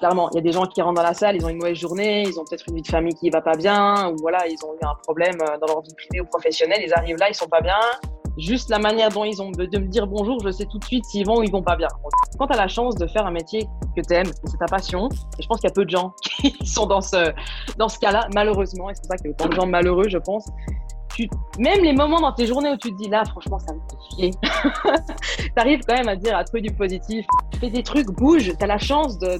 clairement, il y a des gens qui rentrent dans la salle, ils ont une mauvaise journée, ils ont peut-être une vie de famille qui va pas bien, ou voilà, ils ont eu un problème euh, dans leur vie privée ou professionnelle, ils arrivent là, ils sont pas bien. Juste la manière dont ils ont de, me dire bonjour, je sais tout de suite s'ils vont ou ils vont pas bien. Quand tu as la chance de faire un métier que tu aimes, c'est ta passion, et je pense qu'il y a peu de gens qui sont dans ce, dans ce cas-là, malheureusement, et c'est pour ça qu'il y a autant de gens malheureux, je pense, même les moments dans tes journées où tu te dis là, franchement, ça me fait chier, tu arrives quand même à dire, à trouver du positif. Fais des trucs, bouge, tu as la chance de,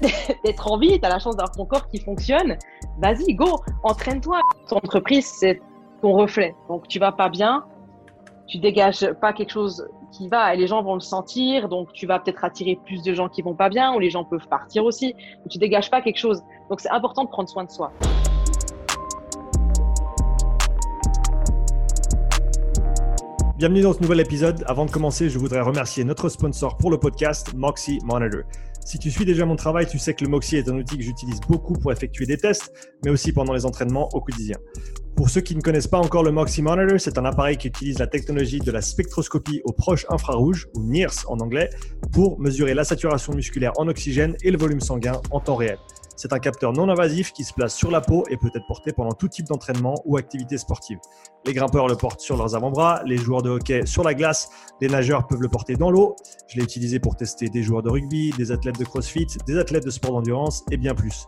d'être en vie, tu as la chance d'avoir ton corps qui fonctionne. Vas-y, go, entraîne-toi. Ton entreprise, c'est ton reflet. Donc, tu vas pas bien, tu dégages pas quelque chose qui va et les gens vont le sentir. Donc, tu vas peut-être attirer plus de gens qui vont pas bien ou les gens peuvent partir aussi. Tu dégages pas quelque chose. Donc, c'est important de prendre soin de soi. Bienvenue dans ce nouvel épisode. Avant de commencer, je voudrais remercier notre sponsor pour le podcast, Moxie Monitor. Si tu suis déjà mon travail, tu sais que le Moxie est un outil que j'utilise beaucoup pour effectuer des tests, mais aussi pendant les entraînements au quotidien. Pour ceux qui ne connaissent pas encore le Moxie Monitor, c'est un appareil qui utilise la technologie de la spectroscopie au proche infrarouge, ou NIRS en anglais, pour mesurer la saturation musculaire en oxygène et le volume sanguin en temps réel. C'est un capteur non invasif qui se place sur la peau et peut être porté pendant tout type d'entraînement ou activité sportive. Les grimpeurs le portent sur leurs avant-bras, les joueurs de hockey sur la glace, les nageurs peuvent le porter dans l'eau. Je l'ai utilisé pour tester des joueurs de rugby, des athlètes de crossfit, des athlètes de sport d'endurance et bien plus.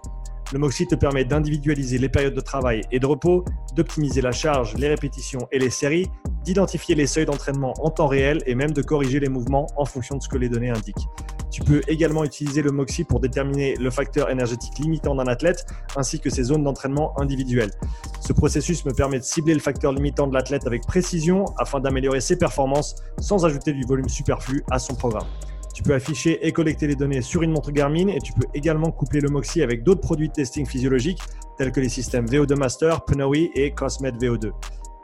Le Moxie te permet d'individualiser les périodes de travail et de repos, d'optimiser la charge, les répétitions et les séries, d'identifier les seuils d'entraînement en temps réel et même de corriger les mouvements en fonction de ce que les données indiquent. Tu peux également utiliser le Moxie pour déterminer le facteur énergétique limitant d'un athlète ainsi que ses zones d'entraînement individuelles. Ce processus me permet de cibler le facteur limitant de l'athlète avec précision afin d'améliorer ses performances sans ajouter du volume superflu à son programme. Tu peux afficher et collecter les données sur une montre Garmin et tu peux également coupler le Moxie avec d'autres produits de testing physiologique tels que les systèmes VO2 Master, Pnoe et Cosmet VO2.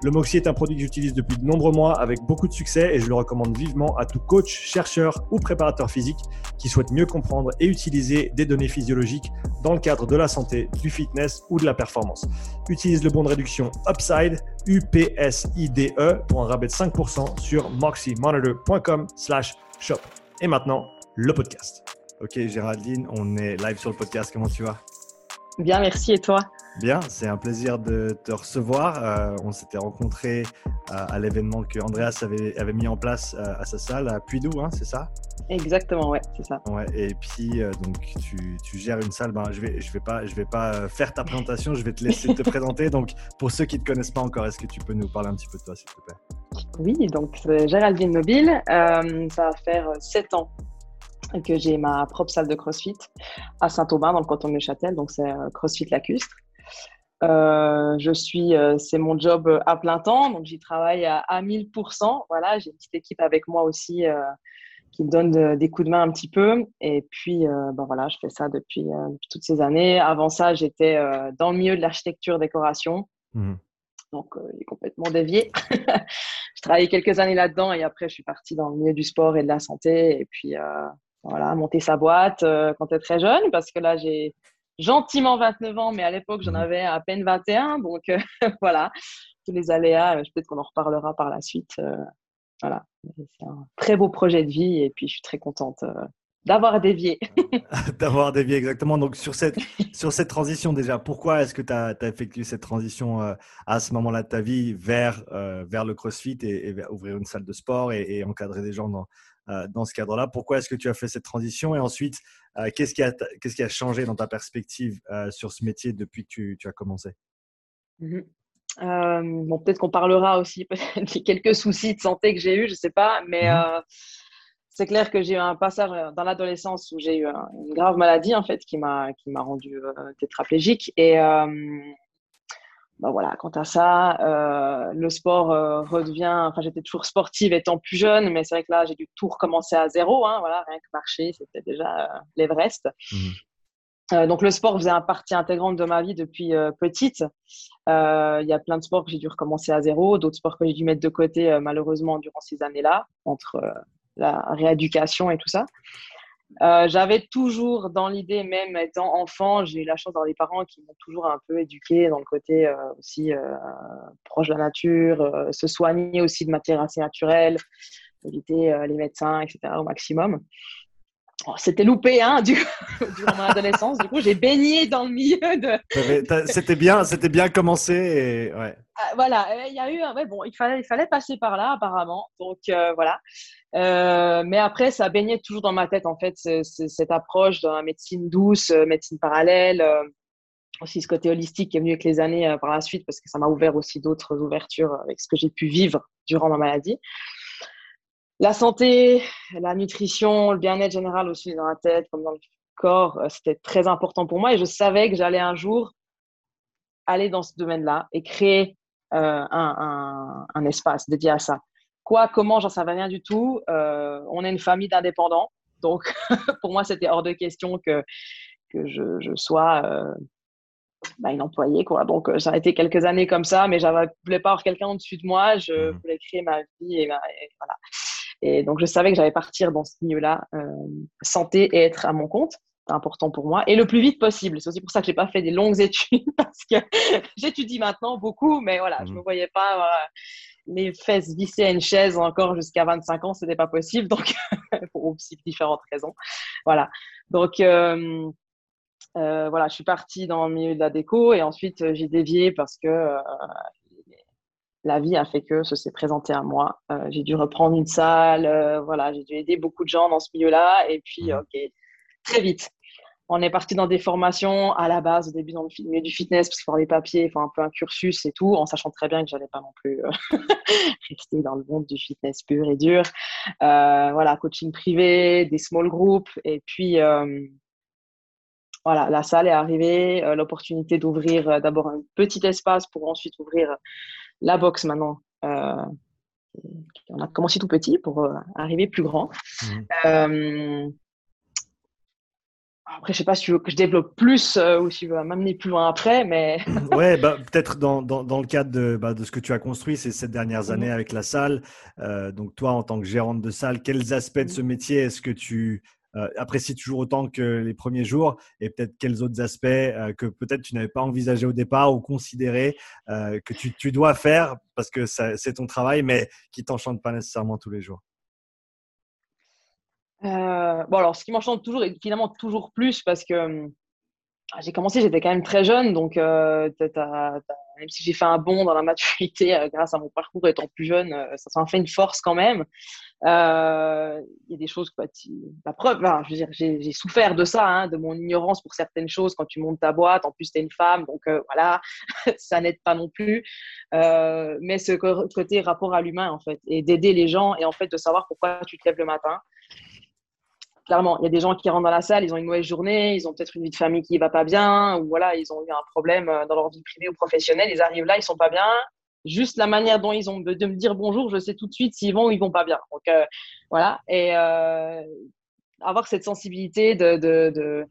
Le Moxie est un produit que j'utilise depuis de nombreux mois avec beaucoup de succès et je le recommande vivement à tout coach, chercheur ou préparateur physique qui souhaite mieux comprendre et utiliser des données physiologiques dans le cadre de la santé, du fitness ou de la performance. Utilise le bon de réduction Upside, UPSIDE pour un rabais de 5% sur moxiemonitor.com slash shop. Et maintenant, le podcast. Ok, Géraldine, on est live sur le podcast. Comment tu vas? Bien, merci. Et toi? Bien, c'est un plaisir de te recevoir. Euh, on s'était rencontrés à, l'événement que Andreas avait, avait, mis en place euh, à sa salle à Puydou, hein, c'est ça? Exactement, ouais, c'est ça. Ouais, et puis, euh, donc, tu, tu, gères une salle. Ben, je ne vais, je vais, pas, je vais pas faire ta présentation, je vais te laisser te présenter. Donc, pour ceux qui ne te connaissent pas encore, est-ce que tu peux nous parler un petit peu de toi, s'il te plaît? Oui, donc Géraldine Mobile, euh, ça va faire sept ans que j'ai ma propre salle de CrossFit à Saint-Aubin, dans le canton de Neuchâtel, donc c'est euh, CrossFit Lacustre. Euh, je suis, c'est mon job à plein temps, donc j'y travaille à, 1000%. Voilà, j'ai une petite équipe avec moi aussi qui me donne des coups de main un petit peu. Et puis, ben voilà, je fais ça depuis, toutes ces années. Avant ça, j'étais dans le milieu de l'architecture décoration. Mmh. Donc, est complètement dévié. je travaillé quelques années là-dedans et après, je suis partie dans le milieu du sport et de la santé. Et puis, euh, voilà, monter sa boîte euh, quand tu es très jeune, parce que là, j'ai gentiment 29 ans, mais à l'époque, j'en mmh. avais à peine 21. Donc, euh, voilà, tous les aléas, peut-être qu'on en reparlera par la suite. voilà, c'est un très beau projet de vie et puis je suis très contente D'avoir dévié. D'avoir dévié, exactement. Donc, sur cette, sur cette transition, déjà, pourquoi est-ce que tu as, effectué cette transition euh, à ce moment-là de ta vie vers, euh, vers le CrossFit et, ouvrir une salle de sport et, encadrer des gens dans, euh, dans ce cadre-là. Pourquoi est-ce que tu as fait cette transition Et ensuite, qu'est-ce qui, a, qu'est-ce qui a changé dans ta perspective sur ce métier depuis que tu, tu as commencé? Mmh bon, Peut-être qu'on parlera aussi des quelques soucis de santé que j'ai eus, je ne sais pas, mais. Mmh c'est clair que j'ai eu un passage euh, dans l'adolescence où j'ai eu une grave maladie en fait qui m'a qui m'a rendu euh, tétraplégique. Et euh, bah voilà quant à ça le sport redevient enfin j'étais toujours sportive étant plus jeune mais c'est vrai que là j'ai dû tout recommencer à zéro hein, voilà rien que marcher c'était déjà l'Everest mmh. donc le sport faisait une partie intégrante de ma vie depuis petite. Il y a plein de sports que j'ai dû recommencer à zéro, d'autres sports que j'ai dû mettre de côté malheureusement durant ces années-là, entre la rééducation et tout ça. Euh, j'avais toujours dans l'idée, même étant enfant, j'ai eu la chance d'avoir des parents qui m'ont toujours un peu éduqué dans le côté euh, aussi euh, proche de la nature, se soigner aussi de matière assez naturelle, éviter les médecins, etc. au maximum. Oh, c'était loupé hein, du, durant mon adolescence. Du coup, j'ai baigné dans le milieu de. c'était bien, c'était bien commencé. Et... Ouais. Ah, voilà, il y a eu, ouais, bon, il fallait, il fallait passer par là apparemment. Donc euh, voilà. Euh, mais après, ça baignait toujours dans ma tête en fait, cette approche de la médecine douce, euh, médecine parallèle, aussi ce côté holistique qui est venu avec les années par la suite parce que ça m'a ouvert aussi d'autres ouvertures avec ce que j'ai pu vivre durant ma maladie. La santé, la nutrition, le bien-être général aussi dans la tête comme dans le corps, euh, c'était très important pour moi et je savais que j'allais un jour aller dans ce domaine-là et créer euh, un, un, espace dédié à ça. Quoi, comment, j'en savais rien du tout. Euh, on est une famille d'indépendants, donc pour moi, c'était hors de question que, que je, je sois bah, une employée. Quoi. Donc, ça a été quelques années comme ça, mais je ne voulais pas avoir quelqu'un au-dessus de moi. Je mmh voulais créer ma vie et, et voilà. Et donc, je savais que j'allais partir dans ce milieu-là, euh, santé et être à mon compte. C'est important pour moi. Et le plus vite possible. C'est aussi pour ça que j'ai pas fait des longues études parce que j'étudie maintenant beaucoup, mais voilà, je je mmh. me voyais pas les fesses vissées à une chaise encore jusqu'à 25 ans, c'était pas possible. Donc, pour aussi différentes raisons. Voilà. Donc, euh, euh, voilà, je suis partie dans le milieu de la déco et ensuite j'ai dévié parce que la vie a fait que ce s'est présenté à moi. Euh, j'ai dû reprendre une salle, euh, voilà, j'ai dû aider beaucoup de gens dans ce milieu-là. Et puis, mhm. ok, très vite, on est parti dans des formations à la base, au début dans le milieu du fitness, parce qu'il faut avoir les papiers, il faut un peu un cursus et tout, en sachant très bien que j'allais pas non plus euh, rester dans le monde du fitness pur et dur. voilà, coaching privé, des small groups, et puis voilà, la salle est arrivée, l'opportunité d'ouvrir d'abord un petit espace pour ensuite ouvrir la boxe maintenant. Euh, on a commencé tout petit pour euh, arriver plus grand. Mhm. Euh, après, je sais pas si tu veux que je développe plus ou si tu veux m'amener plus loin après, mais. ouais, bah, peut-être dans, dans, le cadre de, bah, de, ce que tu as construit ces sept dernières années mhm. avec la salle. donc, toi, en tant que gérante de salle, quels aspects de ce mhm. métier est-ce que tu euh, apprécies toujours autant que les premiers jours et peut-être quels autres aspects euh, que peut-être tu n'avais pas envisagé au départ ou considéré euh, que tu, dois faire parce que c'est ton travail mais qui t'enchante pas nécessairement tous les jours? Bon alors ce qui m'enchante toujours et finalement toujours plus parce que hum, j'ai commencé, j'étais quand même très jeune, donc euh, même si j'ai fait un bond dans la maturité euh, grâce à mon parcours étant plus jeune, euh, ça s'en fait une force quand même. Il y a des choses, quoi, la preuve, je veux dire, j'ai souffert de ça, hein, de mon ignorance pour certaines choses quand tu montes ta boîte. En plus, tu es une femme, donc voilà, ça n'aide pas non plus. mais ce côté rapport à l'humain, en fait, et d'aider les gens et en fait de savoir pourquoi tu te lèves le matin clairement, il y a des gens qui rentrent dans la salle, ils ont une mauvaise journée, ils ont peut-être une vie de famille qui va pas bien, ou voilà, ils ont eu un problème euh, dans leur vie privée ou professionnelle, ils arrivent là, ils sont pas bien. Juste la manière dont ils ont de, me dire bonjour, je sais tout de suite s'ils vont ou ils vont pas bien. Donc euh, voilà, et euh, avoir cette sensibilité de, de,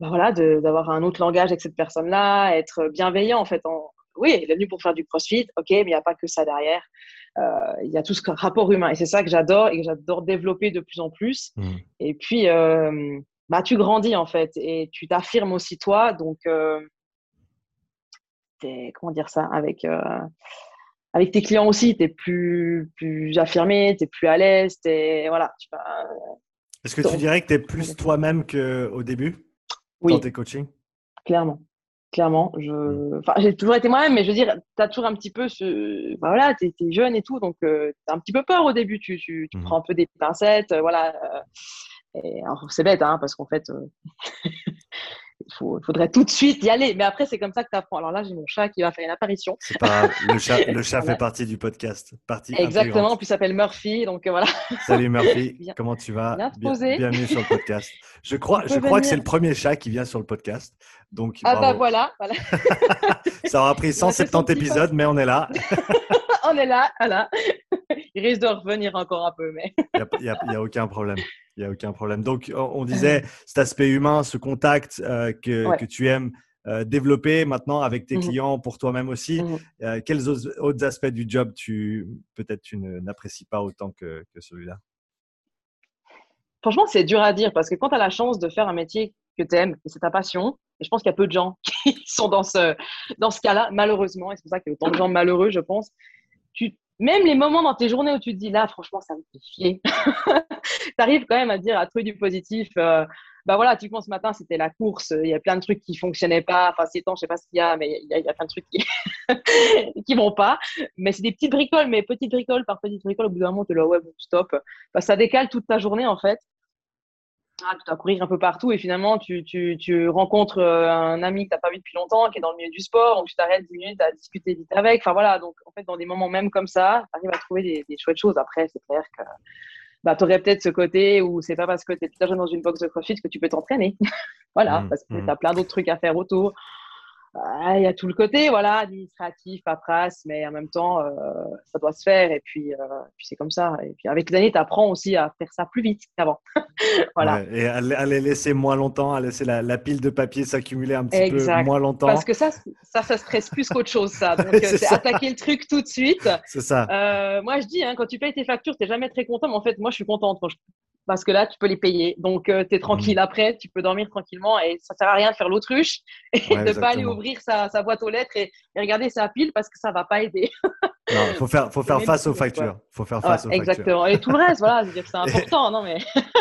ben voilà, d'avoir un autre langage avec cette personne-là, être bienveillant en fait. En, oui, il est venu pour faire du crossfit, ok, mais il n'y a pas que ça derrière. Euh, il y a tout ce rapport humain. Et c'est ça que j'adore et que j'adore développer de plus en plus. Mm. Et puis, euh, bah, tu grandis en fait et tu t'affirmes aussi toi. Donc, euh, comment dire ça avec, avec tes clients aussi, tu es plus, plus affirmé, tu es plus à l'aise. Voilà, Est-ce que tu dirais que tu es plus toi-même qu'au début oui. dans tes coachings? Clairement clairement. Je... Mm. Enfin, j'ai toujours été moi-même, mais je veux dire, tu as toujours un petit peu ce. voilà, tu es, jeune et tout, donc euh, tu as un petit peu peur au début. Tu, tu, mm. prends un peu des pincettes, euh, voilà. Euh, et, c'est bête, hein, parce qu'en fait, il faudrait tout de suite y aller. Mais après, c'est comme ça que tu apprends. Alors là, j'ai mon chat qui va faire une apparition. C'est pas Le chat, le chat fait partie du podcast. Partie Exactement. Puis il s'appelle Murphy. Donc voilà. Salut Murphy. Comment tu vas? Bienvenue sur le podcast. Je crois, je crois que c'est le premier chat qui vient sur le podcast. Donc, ah bah voilà. voilà. ça aura pris 170 épisodes, mais on est là. on est là. Voilà. Il risque de revenir encore un peu, mais. Il n'y a, a, aucun problème. Il n'y a aucun problème. Donc, on disait cet aspect humain, ce contact euh, que, que, tu aimes euh, développer maintenant avec tes mmh clients, pour toi-même aussi. Mmh euh, quels autres aspects du job tu peut-être tu n'apprécies pas autant que, que celui-là? Franchement, c'est dur à dire parce que quand tu as la chance de faire un métier que tu aimes, et c'est ta passion, et je pense qu'il y a peu de gens qui sont dans ce, dans ce cas-là, malheureusement, et c'est pour ça qu'il y a autant de gens malheureux, je pense, tu même les moments dans tes journées où tu te dis là, franchement, ça me fait chier, tu arrives quand même à dire, à trouver du positif. Euh, bah voilà, tu ce matin, c'était la course, il y a plein de trucs qui fonctionnaient pas. Enfin, ces temps, je sais pas ce qu'il y a, mais il y, a, plein de trucs qui, qui vont pas. Mais c'est des petites bricoles, mais petites bricoles par petites bricoles, au bout d'un moment, tu là, ouais, bon, stop. Bah, ça décale toute ta journée, en fait. Ah, tu dois courir un peu partout et finalement, tu, tu, tu rencontres euh, un ami que tu n'as pas vu depuis longtemps, qui est dans le milieu du sport, donc tu t'arrêtes 10 minutes à discuter vite avec. Enfin voilà, donc en fait, dans des moments même comme ça, tu arrives à trouver des, des chouettes choses. Après, c'est clair que bah, tu aurais peut-être ce côté où c'est pas parce que tu es déjà dans une box de CrossFit que tu peux t'entraîner. voilà, mmh, parce que mmh. tu as plein d'autres trucs à faire autour. Ah, il y a tout le côté voilà administratif paperasse mais en même temps euh, ça doit se faire et puis, euh, puis c'est comme ça. Et puis avec les années tu apprends aussi à faire ça plus vite qu'avant. Voilà. Et à, les laisser moins longtemps à laisser la, pile de papier s'accumuler un petit peu moins longtemps. Parce que ça ça ça stresse plus qu'autre chose ça. Donc euh, c'est attaquer le truc tout de suite. C'est ça. Moi je dis hein, quand tu payes tes factures tu n'es jamais très content mais en fait moi je suis contente. Quand je parce que là, tu peux les payer. Donc, euh, tu es tranquille mmh. après, tu peux dormir tranquillement et ça sert à rien de faire l'autruche et de ne pas aller ouvrir sa, sa, boîte aux lettres et, regarder sa pile parce que ça va pas aider. il faut faire, faut faire face aux factures. faut faire face aux exactement. Et tout le reste, voilà, c'est important. non, mais...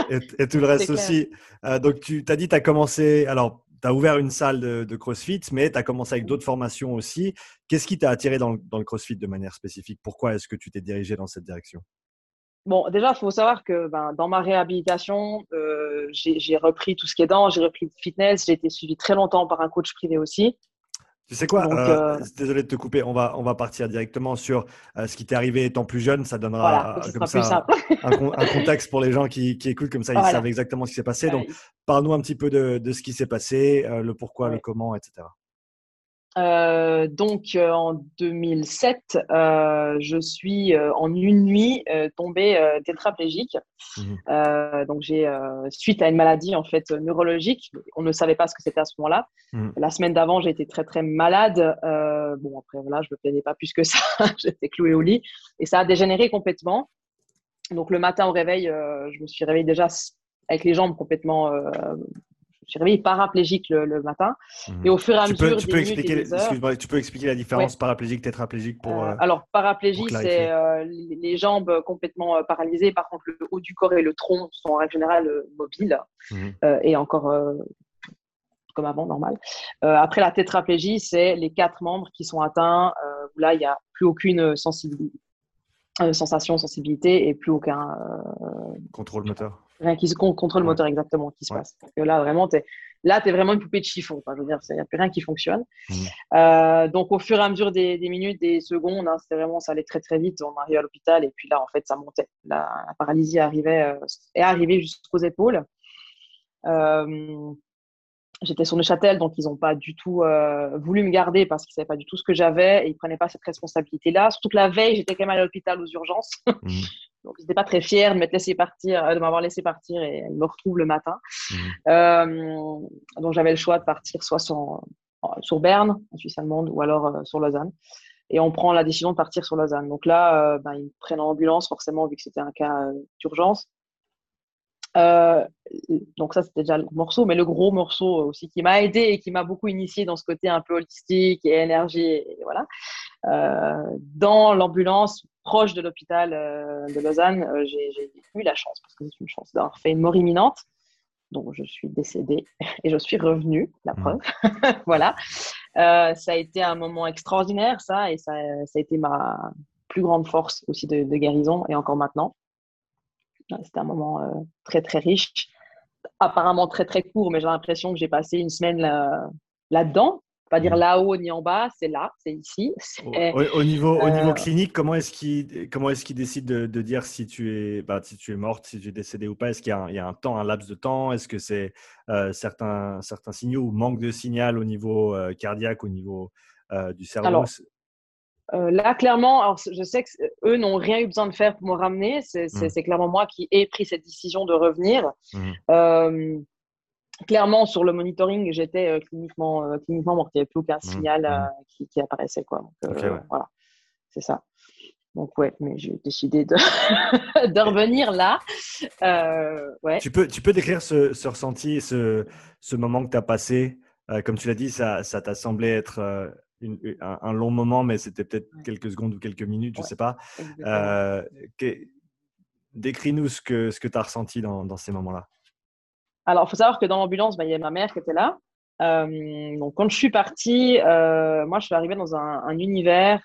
et, tout le reste aussi. Euh, donc, tu as dit, tu as commencé. Alors, tu as ouvert une salle de, CrossFit, mais tu as commencé avec d'autres formations aussi. Qu'est-ce qui t'a attiré dans, dans le CrossFit de manière spécifique? Pourquoi est-ce que tu t'es dirigé dans cette direction? Bon, déjà, il faut savoir que ben, dans ma réhabilitation, euh, j'ai repris tout ce qui est dents, j'ai repris le fitness, j'ai été suivi très longtemps par un coach privé aussi. Tu sais quoi euh, euh, Désolé de te couper, on va, on va partir directement sur ce qui t'est arrivé étant plus jeune. Ça donnera comme ça, un, contexte pour les gens qui, qui écoutent, comme ça ils savent exactement ce qui s'est passé. Donc, parle-nous un petit peu de, de ce qui s'est passé, le pourquoi, le comment, etc. Euh, donc euh, en 2007, euh, je suis en une nuit tombée tétraplégique. Mmh. donc j'ai suite à une maladie en fait neurologique. On ne savait pas ce que c'était à ce moment-là. Mmh. La semaine d'avant, j'ai été très très malade. bon après voilà, je me plaignais pas plus que ça. J'étais clouée au lit et ça a dégénéré complètement. Donc le matin au réveil, je me suis réveillée déjà avec les jambes complètement je suis réveillée paraplégique le, matin. Et au fur et à mesure tu peux, expliquer, tu peux expliquer la différence paraplégique, tétraplégique pour. Euh, alors, paraplégique, c'est euh, les jambes complètement euh, paralysées. Par contre, le haut du corps et le tronc sont en règle générale mobiles mhm. et encore comme avant, normal. après, la tétraplégie, c'est les quatre membres qui sont atteints, où là, il n'y a plus aucune sensibilité, sensation, sensibilité et plus aucun contrôle moteur rien qui se contrôle le moteur exactement qui se passe. que là, vraiment, es, là, tu es vraiment une poupée de chiffon. Enfin, je veux dire, il n'y a plus rien qui fonctionne. Mmh. Euh, donc, au fur et à mesure des, minutes, des secondes, hein, c'était vraiment, ça allait très, très vite. On arrivait à l'hôpital et puis là, en fait, ça montait. La, paralysie arrivait, euh, est arrivée jusqu'aux épaules. Euh, J'étais sur Neuchâtel, donc ils n'ont pas du tout voulu me garder parce qu'ils ne savaient pas du tout ce que j'avais et ils ne prenaient pas cette responsabilité-là. Surtout que la veille, j'étais quand même à l'hôpital aux urgences. Mmh. Donc, j'étais pas très fière de m'être laissé partir, euh, de m'avoir laissé partir et elle me retrouve le matin. Mmh. Euh, donc, j'avais le choix de partir soit sur, sur Berne, en Suisse allemande, ou alors euh, sur Lausanne. Et on prend la décision de partir sur Lausanne. Donc là, ben, ils me prennent en ambulance, forcément, vu que c'était un cas d'urgence. donc ça, c'était déjà le morceau, mais le gros morceau aussi qui m'a aidé et qui m'a beaucoup initié dans ce côté un peu holistique et énergie, et, voilà. Dans l'ambulance, proche de l'hôpital euh, de Lausanne, euh, j'ai eu la chance, parce que c'est une chance d'avoir fait une mort imminente. Donc, je suis décédée et je suis revenue, la mmh. preuve. voilà. Euh, ça a été un moment extraordinaire, ça, et ça, ça a été ma plus grande force aussi de, guérison, et encore maintenant. C'était un moment très, très riche, apparemment très, très court, mais j'ai l'impression que j'ai passé une semaine là-dedans, pas dire mmh. là-haut ni en bas, c'est là, c'est ici. Au, niveau, au niveau euh, clinique, comment est-ce qu'il comment est qu'il décide de, dire si tu es bah, si tu es morte, si tu es décédée ou pas? Est-ce qu'il y, a un temps, un laps de temps? Est-ce que c'est euh, certains certains signaux ou manque de signal au niveau euh, cardiaque, au niveau du cerveau? Alors, là, clairement, alors, je sais qu'eux n'ont rien eu besoin de faire pour me ramener. C'est mmh. clairement moi qui ai pris cette décision de revenir. Mmh clairement, sur le monitoring, j'étais euh, cliniquement, euh, cliniquement morte. Il n'y avait plus aucun mmh, signal mmh. Euh, qui, apparaissait. Quoi. Voilà, c'est ça. Donc, ouais, mais j'ai décidé de, de revenir là. ouais. tu, peux, tu peux décrire ce, ce ressenti, ce, ce moment que tu as passé Comme tu l'as dit, ça t'a semblé être un, long moment, mais c'était peut-être quelques secondes ou quelques minutes, je ne sais pas. Euh, décris-nous ce que, ce que tu as ressenti dans, dans ces moments-là. Alors, il faut savoir que dans l'ambulance, bah, il y avait ma mère qui était là. Euh, donc, quand je suis partie, euh, moi, je suis arrivée dans un, un univers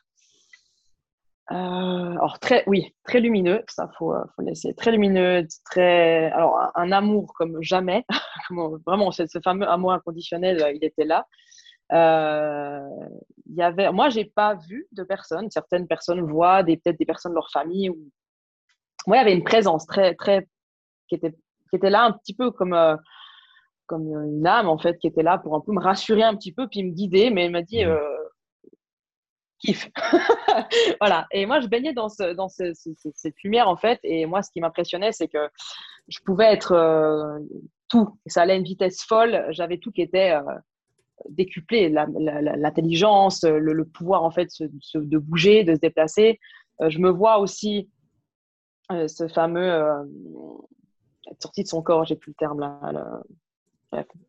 euh, alors très, oui, très lumineux, ça faut, faut laisser très lumineux, très, alors un, amour comme jamais, vraiment ce, fameux amour inconditionnel, il était là. Il y avait, moi j'ai pas vu de personnes, certaines personnes voient peut-être des personnes de leur famille ou, moi il y avait une présence très très qui était qui était là un petit peu comme euh, comme une âme en fait qui était là pour un peu me rassurer un petit peu puis me guider, mais elle m'a dit mmh. euh, kiff. voilà. Et moi, je baignais dans, ce, dans ce, cette lumière, en fait. Et moi, ce qui m'impressionnait, c'est que je pouvais être euh, tout. Ça allait à une vitesse folle. J'avais tout qui était euh, décuplé. L'intelligence, le, pouvoir, en fait, de bouger, de se déplacer. Euh, je me vois aussi ce fameux sortie de son corps, j'ai plus le terme là,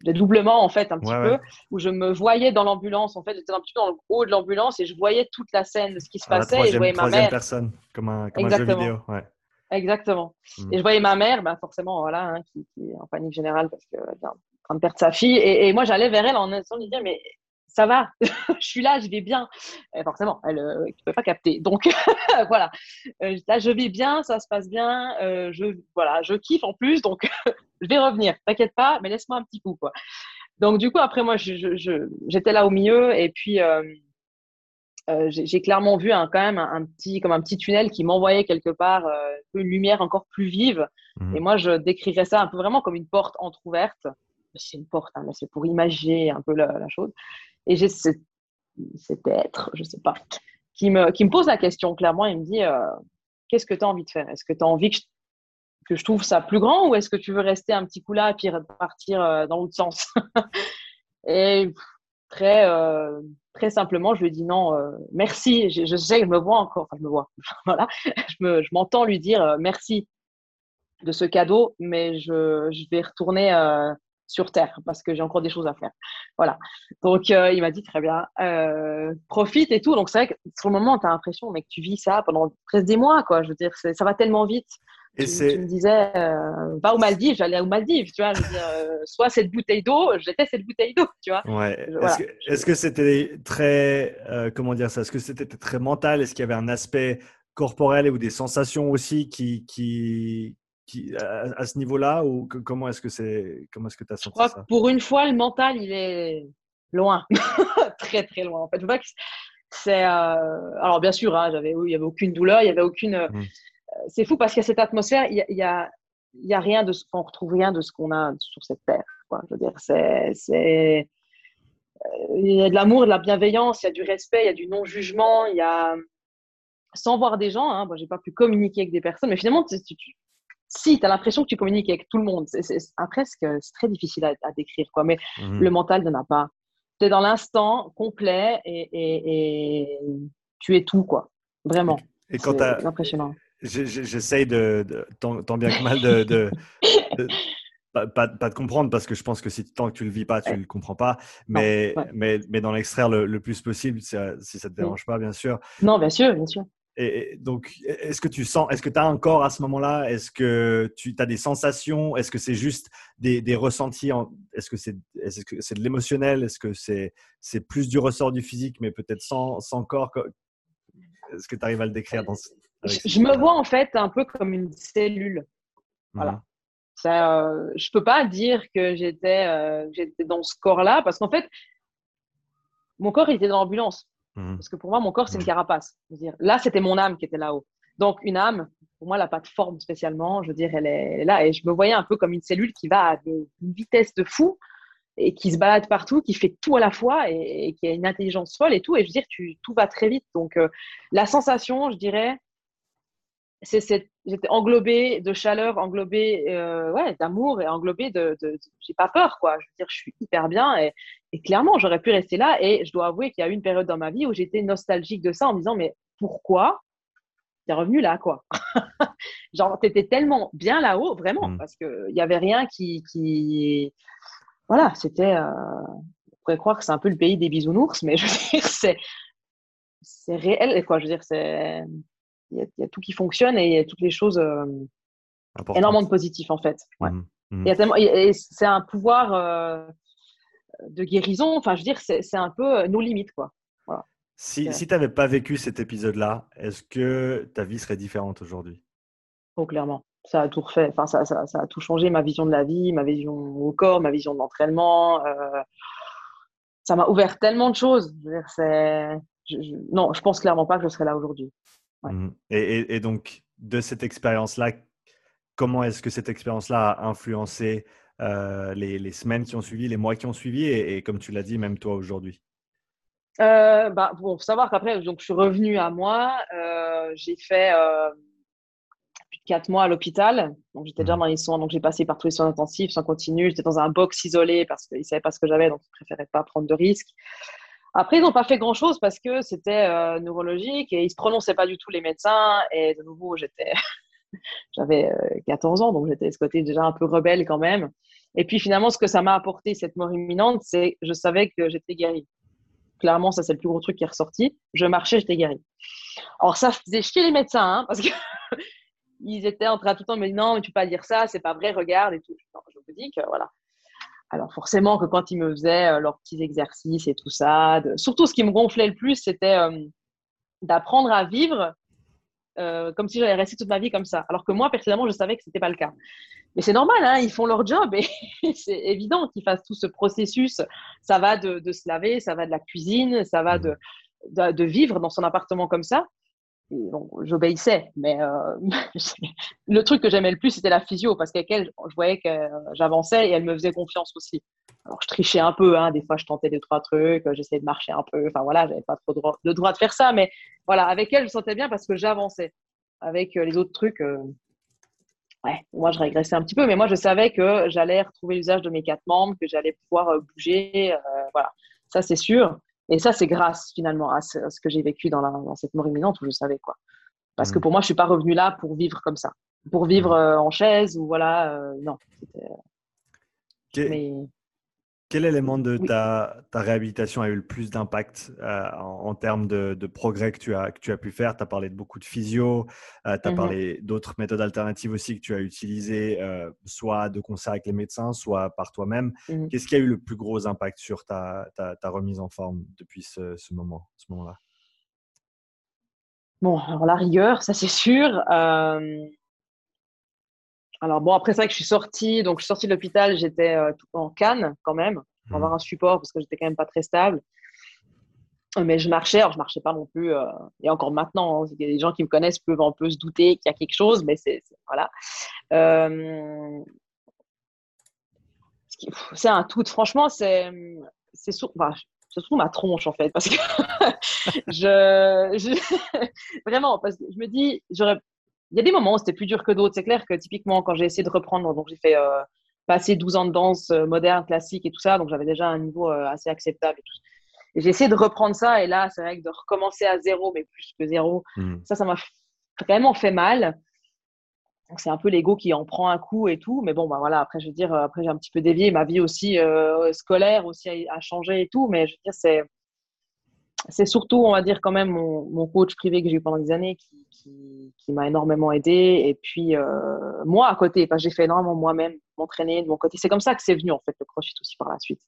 le doublement en fait un petit peu où je me voyais dans l'ambulance en fait j'étais un petit peu dans le haut de l'ambulance et je voyais toute la scène de ce qui se passait et je voyais ma mère. personne comme un, comme un jeu vidéo ouais. exactement. Hmm. et je voyais ma mère ben forcément voilà hein, qui, qui, est en panique générale parce qu'elle est en train de perdre sa fille. Et, et moi j'allais vers elle en essayant de lui dire mais ça va, je suis là, je vais bien. Et forcément, elle ne euh, peut pas capter. Donc voilà, euh, là je vais bien, ça se passe bien, euh, je voilà, je kiffe en plus, donc je vais revenir. T'inquiète pas, mais laisse-moi un petit coup quoi. Donc du coup après moi j'étais je, là au milieu et puis j'ai clairement vu un, quand même un, petit comme un petit tunnel qui m'envoyait quelque part une lumière encore plus vive. Mmh. Et moi je décrirais ça un peu vraiment comme une porte entrouverte c'est une porte, hein, c'est pour imaginer un peu la, la chose. Et j'ai cet être, je sais pas, qui me, qui me pose la question clairement. Il me dit euh, Qu'est-ce que tu as envie de faire? Est-ce que tu as envie que je, que je, trouve ça plus grand ou est-ce que tu veux rester un petit coup là et puis partir euh, dans l'autre sens? Et très, euh, très simplement, je lui dis non, merci. Je, je, sais je me vois encore, enfin, je me vois, voilà, je m'entends lui dire merci de ce cadeau, mais je, je vais retourner sur Terre parce que j'ai encore des choses à faire. Voilà. Donc, euh, il m'a dit très bien, euh, profite et tout. Donc, c'est vrai que sur le moment, tu as l'impression mais que tu vis ça pendant presque des mois. Quoi. Je veux dire, ça va tellement vite. Et tu, tu, me disais, euh, va aux Maldives, j'allais aux Maldives, tu vois. Je veux dire, soit cette bouteille d'eau, j'étais cette bouteille d'eau, tu vois. Ouais. Est-ce que c'était très, comment dire ça? Est-ce que c'était très mental? Est-ce qu'il y avait un aspect corporel ou des sensations aussi qui, qui, à, ce niveau-là ou comment est-ce que c'est comment est-ce que tu as senti Je crois que pour une fois le mental il est loin très très loin en fait c'est euh, alors bien sûr hein, j'avais il y avait aucune douleur il y avait aucune euh, mmh. c'est fou parce qu'il y a cette atmosphère il y a, il y a, il y a rien de ce qu'on retrouve rien de ce qu'on a sur cette terre quoi. je veux dire c'est c'est euh, il y a de l'amour de la bienveillance il y a du respect il y a du non jugement il y a sans voir des gens, hein, bon, j'ai pas pu communiquer avec des personnes, mais finalement, tu, tu, si tu as l'impression que tu communiques avec tout le monde, c'est, presque c'est très difficile à, décrire, quoi. Mais mhm. le mental n'en a pas. Tu es dans l'instant complet et, tu es tout, quoi. Vraiment. Et quand c'est impressionnant. J'essaye de, tant, bien que mal de, pas, pas, de comprendre parce que je pense que si tant que tu le vis pas, tu ne le comprends pas. Mais, mais, mais d'en extraire le, plus possible, si, si ça te dérange pas, bien sûr. Non, bien sûr, bien sûr. Et donc, est-ce que tu sens, est-ce que tu as un corps à ce moment-là Est-ce que tu as des sensations Est-ce que c'est juste des, des ressentis Est-ce que c'est est -ce c'est de l'émotionnel Est-ce que c'est c'est plus du ressort du physique, mais peut-être sans, sans corps Est-ce que tu arrives à le décrire dans Je, me vois en fait un peu comme une cellule. Voilà. Mmh. Ça, euh, je peux pas dire que j'étais euh, j'étais dans ce corps-là parce qu'en fait, mon corps était dans l'ambulance. Mmh. Parce que pour moi, mon corps, c'est une mmh. carapace. dire, là, c'était mon âme qui était là-haut. Donc, une âme, pour moi, elle n'a pas de forme spécialement. Je veux dire, elle est, là. Et je me voyais un peu comme une cellule qui va à une vitesse de fou et qui se balade partout, qui fait tout à la fois et, qui a une intelligence folle et tout. Et je veux dire, tu, tout va très vite. Donc, euh, la sensation, je dirais, j'étais englobée de chaleur, englobée euh, ouais, d'amour et englobée de, de, j'ai pas peur quoi. Je veux dire, je suis hyper bien et, et clairement j'aurais pu rester là. Et je dois avouer qu'il y a eu une période dans ma vie où j'étais nostalgique de ça en me disant mais pourquoi t'es revenu là quoi? Genre t'étais tellement bien là-haut vraiment mmh. parce que il y avait rien qui, qui... voilà c'était euh... pourrait croire que c'est un peu le pays des bisounours, mais je veux dire, c'est, c'est réel, quoi. Je veux dire, c'est, il y, a tout qui fonctionne et il y a toutes les choses, euh, énormément de positifs, en fait. Ouais. Mmh, mmh. Y a tellement, et, c'est un pouvoir euh, de guérison. Enfin, je veux dire, c'est, un peu nos limites, quoi. Voilà. Si, si tu n'avais pas vécu cet épisode-là, est-ce que ta vie serait différente aujourd'hui? Oh, clairement. Ça a tout refait. Enfin, ça, ça, ça, a tout changé, ma vision de la vie, ma vision au corps, ma vision de l'entraînement. Euh, ça m'a ouvert tellement de choses. Je non, je pense clairement pas que je serais là aujourd'hui. Mmh. Et, et, donc, de cette expérience-là, comment est-ce que cette expérience-là a influencé euh, les, les, semaines qui ont suivi, les mois qui ont suivi, et comme tu l'as dit, même toi aujourd'hui? Euh, bah, bon, faut savoir qu'après, donc, je suis revenue à moi. Euh, j'ai fait euh, plus de quatre mois à l'hôpital. Donc, j'étais déjà mmh. dans les soins. Donc, j'ai passé par tous les soins intensifs, soins continus. J'étais dans un box isolé parce qu'ils ne savaient pas ce que j'avais. Donc, ils préféraient pas prendre de risques. Après, ils n'ont pas fait grand-chose parce que c'était euh, neurologique et ils ne se prononçaient pas du tout, les médecins. Et de nouveau, j'étais, j'avais 14 ans. Donc, j'étais ce côté déjà un peu rebelle quand même. Et puis, finalement, ce que ça m'a apporté, cette mort imminente, c'est que je savais que j'étais guérie. Clairement, ça, c'est le plus gros truc qui est ressorti. Je marchais, j'étais guérie. Alors, ça faisait chier les médecins, hein, parce que ils étaient en train tout le temps de me dire non, mais tu peux pas dire ça, c'est pas vrai, regarde et tout. je vous dis que voilà. Alors, forcément, que quand ils me faisaient euh, leurs petits exercices et tout ça, surtout ce qui me gonflait le plus, c'était euh, d'apprendre à vivre euh, comme si j'allais rester toute ma vie comme ça. Alors que moi, personnellement, je savais que ce n'était pas le cas. Mais c'est normal, hein, ils font leur job et c'est évident qu'ils fassent tout ce processus. Ça va de, se laver, ça va de la cuisine, ça va de, de, vivre dans son appartement comme ça. J'obéissais, mais euh, le truc que j'aimais le plus, c'était la physio parce qu'avec elle, je voyais que j'avançais et elle me faisait confiance aussi. Alors, je trichais un peu, hein. des fois, je tentais deux, trois trucs, j'essayais de marcher un peu. Enfin, voilà, j'avais pas trop de droit, de faire ça, mais voilà, avec elle, je sentais bien parce que j'avançais. Avec euh, les autres trucs, euh, ouais, moi, je régressais un petit peu, mais moi, je savais que j'allais retrouver l'usage de mes quatre membres, que j'allais pouvoir euh, bouger. voilà, ça, c'est sûr. Et ça, c'est grâce finalement à ce, que j'ai vécu dans, dans, cette mort imminente où je savais quoi. Parce que mmh. pour moi, je suis pas revenue là pour vivre comme ça, pour vivre mmh. en chaise ou voilà, non. Mais quel élément de ta, réhabilitation a eu le plus d'impact euh, en, termes de, progrès que tu, as, que tu as pu faire? Tu as parlé de beaucoup de physio, euh, tu as mmh parlé d'autres méthodes alternatives aussi que tu as utilisées, euh, soit de concert avec les médecins, soit par toi-même. Mmh Qu'est-ce qui a eu le plus gros impact sur ta, remise en forme depuis ce, moment, ce moment-là? Bon, alors la rigueur, ça c'est sûr. Alors bon, après ça que je suis sortie, donc je suis sortie de l'hôpital, j'étais euh, en canne quand même, pour avoir mmh. un support parce que j'étais quand même pas très stable. Mais je marchais, alors je marchais pas non plus. Euh, et encore maintenant, hein, les gens qui me connaissent peuvent un peu se douter qu'il y a quelque chose, mais c'est voilà. Euh, c'est un tout. Franchement, c'est c'est surtout ma tronche en fait, parce que je, je vraiment parce que je me dis j'aurais il y a des moments où c'était plus dur que d'autres. C'est clair que typiquement, quand j'ai essayé de reprendre, donc j'ai fait euh, passer 12 ans de danse euh, moderne, classique et tout ça, donc j'avais déjà un niveau euh, assez acceptable et tout. Et j'ai essayé de reprendre ça, et là, c'est vrai que de recommencer à zéro, mais plus que zéro, mmh. ça, ça m'a vraiment fait mal. Donc c'est un peu l'ego qui en prend un coup et tout, mais bon, bah voilà. Après, je veux dire, après j'ai un petit peu dévié, ma vie aussi scolaire aussi a, a, changé et tout, mais je veux dire, c'est c'est surtout, on va dire, quand même mon, coach privé que j'ai eu pendant des années qui, m'a énormément aidé. Et puis, euh, moi, à côté, parce que j'ai fait énormément moi-même, m'entraîner de mon côté. C'est comme ça que c'est venu, en fait, le crossfit aussi par la suite.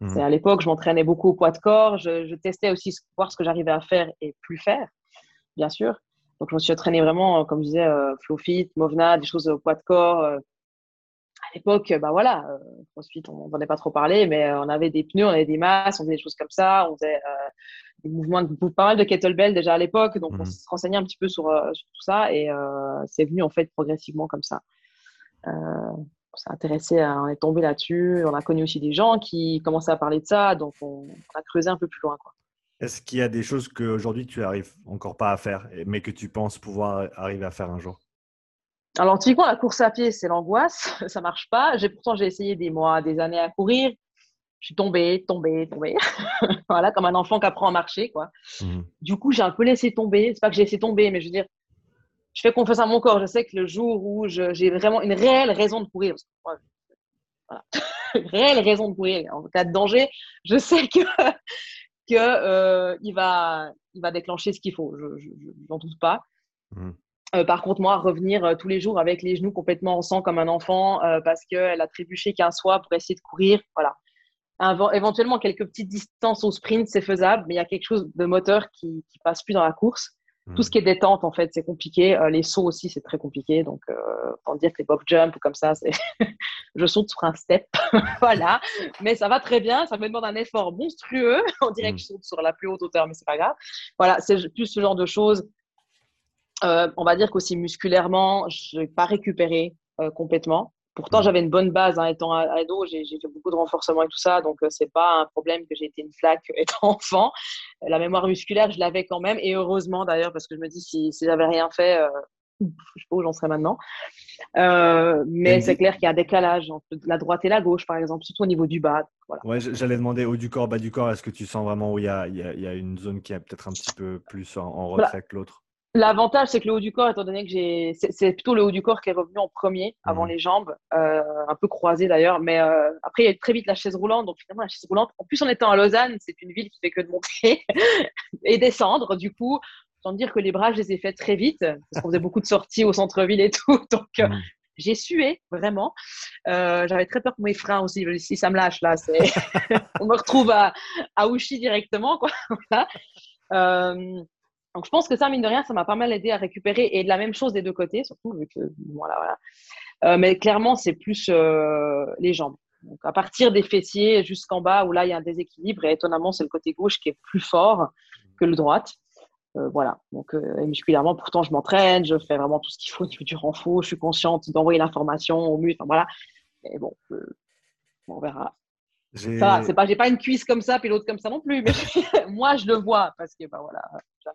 Mmh. C'est à l'époque, je m'entraînais beaucoup au poids de corps. Je, testais aussi voir ce que j'arrivais à faire et plus faire, bien sûr. Donc, je me suis entraîné vraiment, comme je disais, euh, Flowfit, Movna, des choses au poids de corps. Euh, à l'époque, bah voilà, CrossFit, on n'en a pas trop parlé, mais on avait des pneus, on avait des masses, on faisait des choses comme ça, on faisait des mouvements, de, pas mal de kettlebell déjà à l'époque, donc on mhm. se renseignait un petit peu sur, euh, sur tout ça et euh, c'est venu en fait progressivement comme ça. Euh, on s'est intéressé, à, on est tombé là-dessus, on a connu aussi des gens qui commençaient à parler de ça, donc on, a creusé un peu plus loin. Quoi. Est-ce qu'il y a des choses qu'aujourd'hui tu arrives encore pas à faire, mais que tu penses pouvoir arriver à faire un jour? Alors, typiquement, la course à pied, c'est l'angoisse. Ça marche pas. J'ai pourtant j'ai essayé des mois, des années à courir je suis tombée, tombée, tombée. voilà, comme un enfant qui apprend à marcher, quoi. Mhm. Du coup, j'ai un peu laissé tomber. C'est pas que j'ai laissé tomber, mais je veux dire, je fais confiance à mon corps. Je sais que le jour où j'ai vraiment une réelle raison de courir, voilà. réelle raison de courir. En cas de danger, je sais que que euh, il va il va déclencher ce qu'il faut. Je n'en doute pas. Mmh. Euh, par contre, moi, revenir euh, tous les jours avec les genoux complètement en sang comme un enfant parce qu'elle a trébuché qu'un soir pour essayer de courir, voilà. éventuellement, quelques petites distances au sprint, c'est faisable, mais il y a quelque chose de moteur qui, qui passe plus dans la course. Tout ce qui est détente, en fait, c'est compliqué. Euh, les sauts aussi, c'est très compliqué. Donc, euh, on dire que les bob jump ou comme ça, c'est je saute sur un step. voilà. Mais ça va très bien. Ça me demande un effort monstrueux. on dirait que mm. je saute sur la plus haute hauteur, mais c'est pas grave. Voilà, c'est plus ce genre de choses. Euh, on va dire qu'aussi musculairement, je n'ai pas récupéré euh, complètement. Pourtant, j'avais une bonne base. Hein, étant ado, j'ai fait beaucoup de renforcement et tout ça. Donc, euh, c'est pas un problème que j'ai été une flaque étant enfant. La mémoire musculaire, je l'avais quand même. Et heureusement, d'ailleurs, parce que je me dis, si, si j'avais rien fait, euh, je sais pas où j'en serais maintenant. Euh, mais c'est clair qu'il y a un décalage entre la droite et la gauche, par exemple, surtout au niveau du bas. Voilà. Ouais, j'allais demander haut du corps, bas du corps. Est-ce que tu sens vraiment où il y a, il y a, une zone qui est peut-être un petit peu plus en, retrait que l'autre? L'avantage, c'est que le haut du corps, étant donné que j'ai, c'est plutôt le haut du corps qui est revenu en premier, avant mmh. les jambes, euh, un peu croisé d'ailleurs. Mais euh, après, il y a très vite la chaise roulante. Donc finalement, la chaise roulante. En plus, en étant à Lausanne, c'est une ville qui fait que de monter et descendre. Du coup, sans dire que les bras, je les ai faits très vite, parce qu'on faisait beaucoup de sorties au centre-ville et tout. Donc euh, mmh. j'ai sué vraiment. J'avais très peur pour mes freins aussi. Si ça me lâche là, on me retrouve à, à Ouchy directement, quoi. voilà. Donc, je pense que ça, mine de rien, ça m'a pas mal aidé à récupérer et de la même chose des deux côtés, surtout vu que, voilà, voilà. Euh, mais clairement, c'est plus euh, les jambes. Donc, à partir des fessiers jusqu'en bas, où là, il y a un déséquilibre, et étonnamment, c'est le côté gauche qui est plus fort que le droite. Euh, voilà. Donc, musculairement, pourtant, je m'entraîne, je fais vraiment tout ce qu'il faut du, du renfort, je suis consciente d'envoyer l'information au muscle, enfin, voilà. Mais bon, on verra. Ça, c'est pas, j'ai pas une cuisse comme ça, puis l'autre comme ça non plus. Mais moi, je le vois parce que, bah voilà,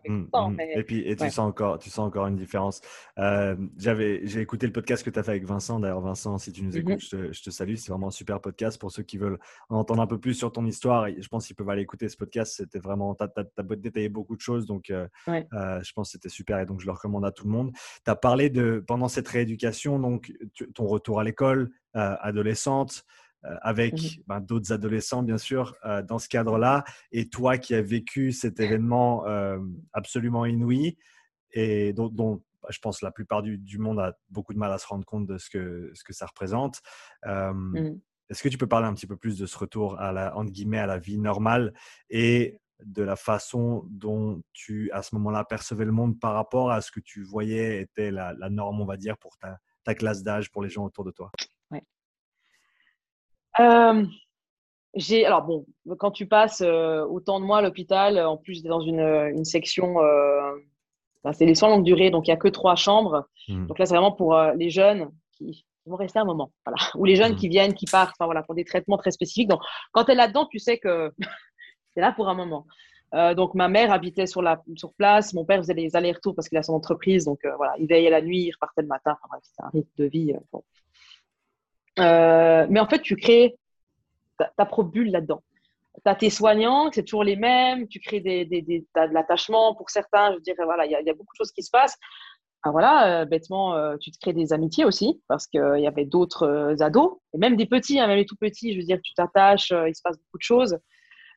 mmh. Mmh. Et puis, et tu sens encore, tu sens encore une différence. Euh, j'avais, j'ai écouté le podcast que tu as fait avec Vincent. D'ailleurs, Vincent, si tu nous mmh écoutes, je, te, salue. C'est vraiment un super podcast pour ceux qui veulent en entendre un peu plus sur ton histoire. je pense qu'ils peuvent aller écouter ce podcast. C'était vraiment, tu as, détaillé beaucoup de choses, donc euh, euh, je pense que c'était super et donc je le recommande à tout le monde. Tu as parlé de pendant cette rééducation, donc ton retour à l'école, adolescente. Euh, avec mmh ben, d'autres adolescents, bien sûr, euh, dans ce cadre-là. Et toi qui as vécu cet événement euh, absolument inouï et dont, je pense la plupart du, monde a beaucoup de mal à se rendre compte de ce que, ce que ça représente. Mmh. Est-ce que tu peux parler un petit peu plus de ce retour à la, entre guillemets, à la vie normale et de la façon dont tu, à ce moment-là, percevais le monde par rapport à ce que tu voyais était la, la norme, on va dire, pour ta, ta classe d'âge, pour les gens autour de toi? Euh, j'ai alors bon, quand tu passes euh, autant de mois à l'hôpital, en plus dans une, une section, euh, c'est les soins longue durée, donc il n'y a que trois chambres. Hmm. Donc là, c'est vraiment pour les jeunes qui, vont rester un moment, voilà, ou les jeunes hmm. qui viennent, qui partent, enfin voilà, pour des traitements très spécifiques. Donc quand tu es là-dedans, tu sais que c'est là pour un moment. donc ma mère habitait sur, la, sur place, mon père faisait des allers-retours parce qu'il a son entreprise, donc voilà, il veillait la nuit, il repartait le matin, enfin, c'était un rythme de vie. Bon. Euh, mais en fait, tu crées ta, propre bulle là-dedans. Tu as tes soignants, c'est toujours les mêmes, tu crées des, de l'attachement pour certains, je dirais, voilà, il y, a beaucoup de choses qui se passent. Ah, voilà, euh, bêtement, euh, tu te crées des amitiés aussi, parce qu'il y avait d'autres ados, et même des petits, hein, même les tout petits, je veux dire, tu t'attaches, il se passe beaucoup de choses.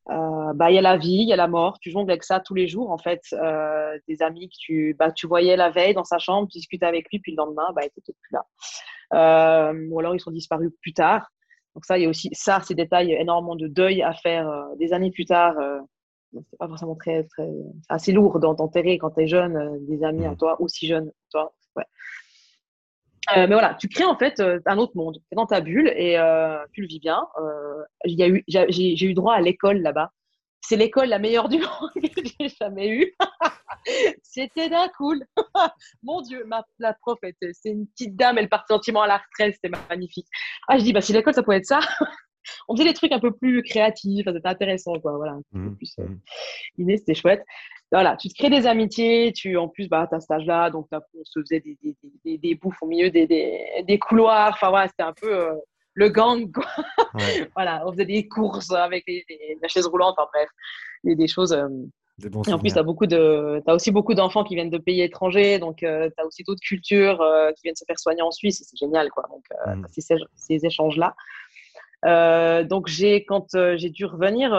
Bah, il y a la vie, il y a la mort, tu jongles avec ça tous les jours, en fait. des amis que tu, bah, tu voyais la veille dans sa chambre, tu discutais avec lui, puis le lendemain, bah, il n'était plus là. Euh, ou alors ils sont disparus plus tard. Donc ça, il y a aussi ça, ces détails, énormément de deuil à faire euh, des années plus tard. Euh, c'est pas forcément très, très assez lourd d'enterrer quand tu es jeune des amis à mmh. toi aussi jeunes toi ouais. Mais voilà tu crées en fait un autre monde tu es dans ta bulle et tu le vis bien eu j'ai eu droit à l'école là-bas c'est l'école la meilleure du monde que j'ai jamais eue. c'était d'un cool. Mon Dieu, ma, la prof, c'est une petite dame, elle part gentiment à la retraite, c'était magnifique. Ah, je dis, bah, si l'école, ça pouvait être ça. on faisait des trucs un peu plus créatifs, c'était intéressant, quoi. Voilà, un peu mmh, plus euh, mmh. c'était chouette. Voilà, tu te crées des amitiés, tu, en plus, bah, as ce stage-là, donc on se faisait des, des, des, des, bouffes au milieu des, des, couloirs. Enfin, voilà, c'était un peu. Euh, le gang, quoi. voilà, on faisait des courses avec les, la chaise roulante, enfin bref, des, des choses. Euh, et en plus, tu as, beaucoup de, as aussi beaucoup d'enfants qui viennent de pays étrangers, donc euh, tu as aussi d'autres cultures euh, qui viennent se faire soigner en Suisse, c'est génial, quoi. Donc, mm. ces, ces échanges-là. donc, j'ai, quand j'ai dû revenir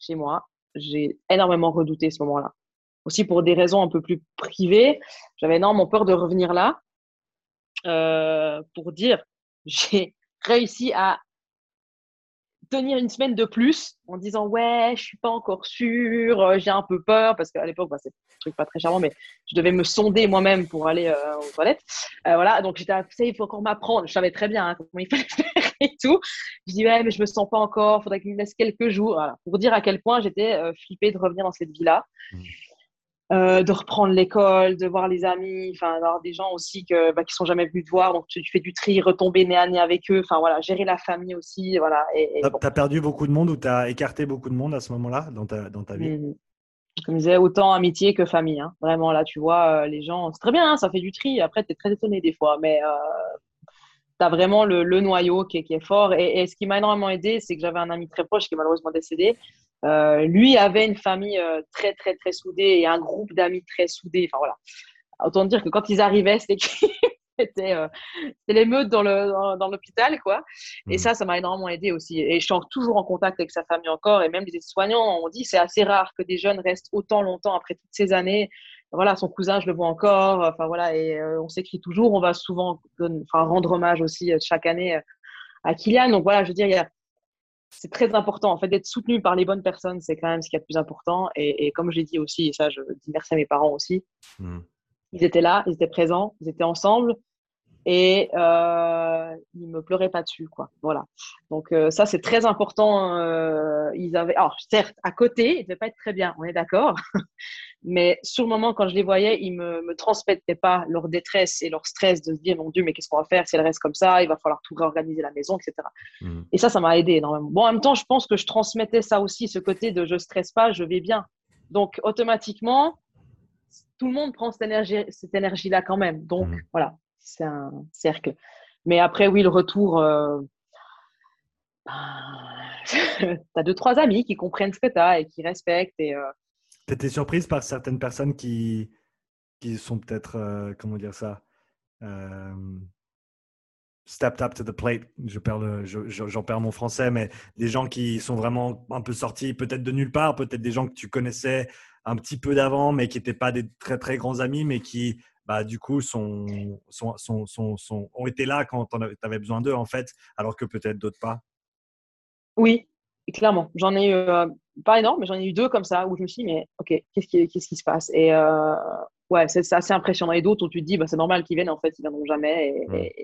chez moi, j'ai énormément redouté ce moment-là. Aussi pour des raisons un peu plus privées, j'avais énormément peur de revenir là pour dire j'ai réussi à tenir une semaine de plus en disant ouais je suis pas encore sûre euh, j'ai un peu peur parce qu'à l'époque bah, c'est un truc pas très charmant mais je devais me sonder moi-même pour aller euh, aux toilettes. Euh, voilà donc j'étais il faut encore m'apprendre. Je savais très bien hein, comment il fallait faire et tout. Je dis ouais mais je me sens pas encore faudrait qu'il me laisse quelques jours. Pour dire à quel point j'étais flippée de revenir dans cette vie là mmh. Euh, de reprendre l'école, de voir les amis, enfin d'avoir des gens aussi que, bah, qui sont jamais venus te voir, donc tu, fais du tri, retomber nez à nez avec eux, enfin voilà, gérer la famille aussi, voilà. Et, tu as perdu beaucoup de monde ou tu as écarté beaucoup de monde à ce moment-là dans ta, dans ta vie? Mmh. Comme je disais, autant amitié que famille, hein. vraiment là, tu vois, euh, les gens, c'est très bien, hein, ça fait du tri, après tu es très étonné des fois, mais euh, tu as vraiment le, noyau qui est, qui est fort. Et, et, ce qui m'a énormément aidé, c'est que j'avais un ami très proche qui est malheureusement décédé, euh, lui avait une famille euh, très, très, très soudée et un groupe d'amis très soudés. Enfin, voilà. Autant dire que quand ils arrivaient, c'était c'était euh, l'émeute dans le dans, l'hôpital quoi. Et mmh. ça ça m'a énormément aidé aussi. Et je suis toujours en contact avec sa famille encore. Et même les soignants ont dit c'est assez rare que des jeunes restent autant longtemps après toutes ces années. Voilà son cousin je le vois encore. Enfin voilà. Et on s'écrit toujours. On va souvent enfin rendre hommage aussi chaque année à Kylian. Donc voilà je veux dire il y a c'est très important. En fait d'être soutenu par les bonnes personnes c'est quand même ce qui est le plus important. Et, comme je l'ai dit aussi et ça je dis merci à mes parents aussi mmh. ils étaient là ils étaient présents ils étaient ensemble et euh, ils me pleuraient pas dessus quoi. Voilà. Donc euh, ça c'est très important euh, ils avaient alors certes à côté ils devaient pas être très bien on est d'accord. Mais sur le moment quand je les voyais ils me, me transmettaient pas leur détresse et leur stress de se dire mon dieu mais qu'est-ce qu'on va faire si elle reste comme ça? Il va falloir tout réorganiser la maison etc mmh. et ça ça m'a aidé énormément. Bon en même temps je pense que je transmettais ça aussi ce côté de je stresse pas je vais bien. Donc automatiquement tout le monde prend cette énergie cette énergie là quand même. Donc mmh. voilà c'est un cercle. Mais après, oui, le retour, euh, tu as deux, trois amis qui comprennent ce que tu as et qui respectent. Et, euh... Tu étais surprise par certaines personnes qui, qui sont peut-être, euh, comment dire ça, euh, stepped up to the plate. Je perds j'en perds mon français, mais des gens qui sont vraiment un peu sortis peut-être de nulle part, peut-être des gens que tu connaissais un petit peu d'avant, mais qui n'étaient pas des très très grands amis, mais qui bah, du coup, sont, sont, sont, sont, ont été là quand tu avais besoin d'eux, en fait, alors que peut-être d'autres pas? Oui, clairement. J'en ai eu, euh, pas énorme, mais j'en ai eu deux comme ça, où je me suis dit, mais OK, qu'est-ce qui, qu'est-ce qui se passe? Et euh, ouais, c'est, assez impressionnant. Et d'autres où tu te dis, bah, c'est normal qu'ils viennent, en fait, ils viendront jamais.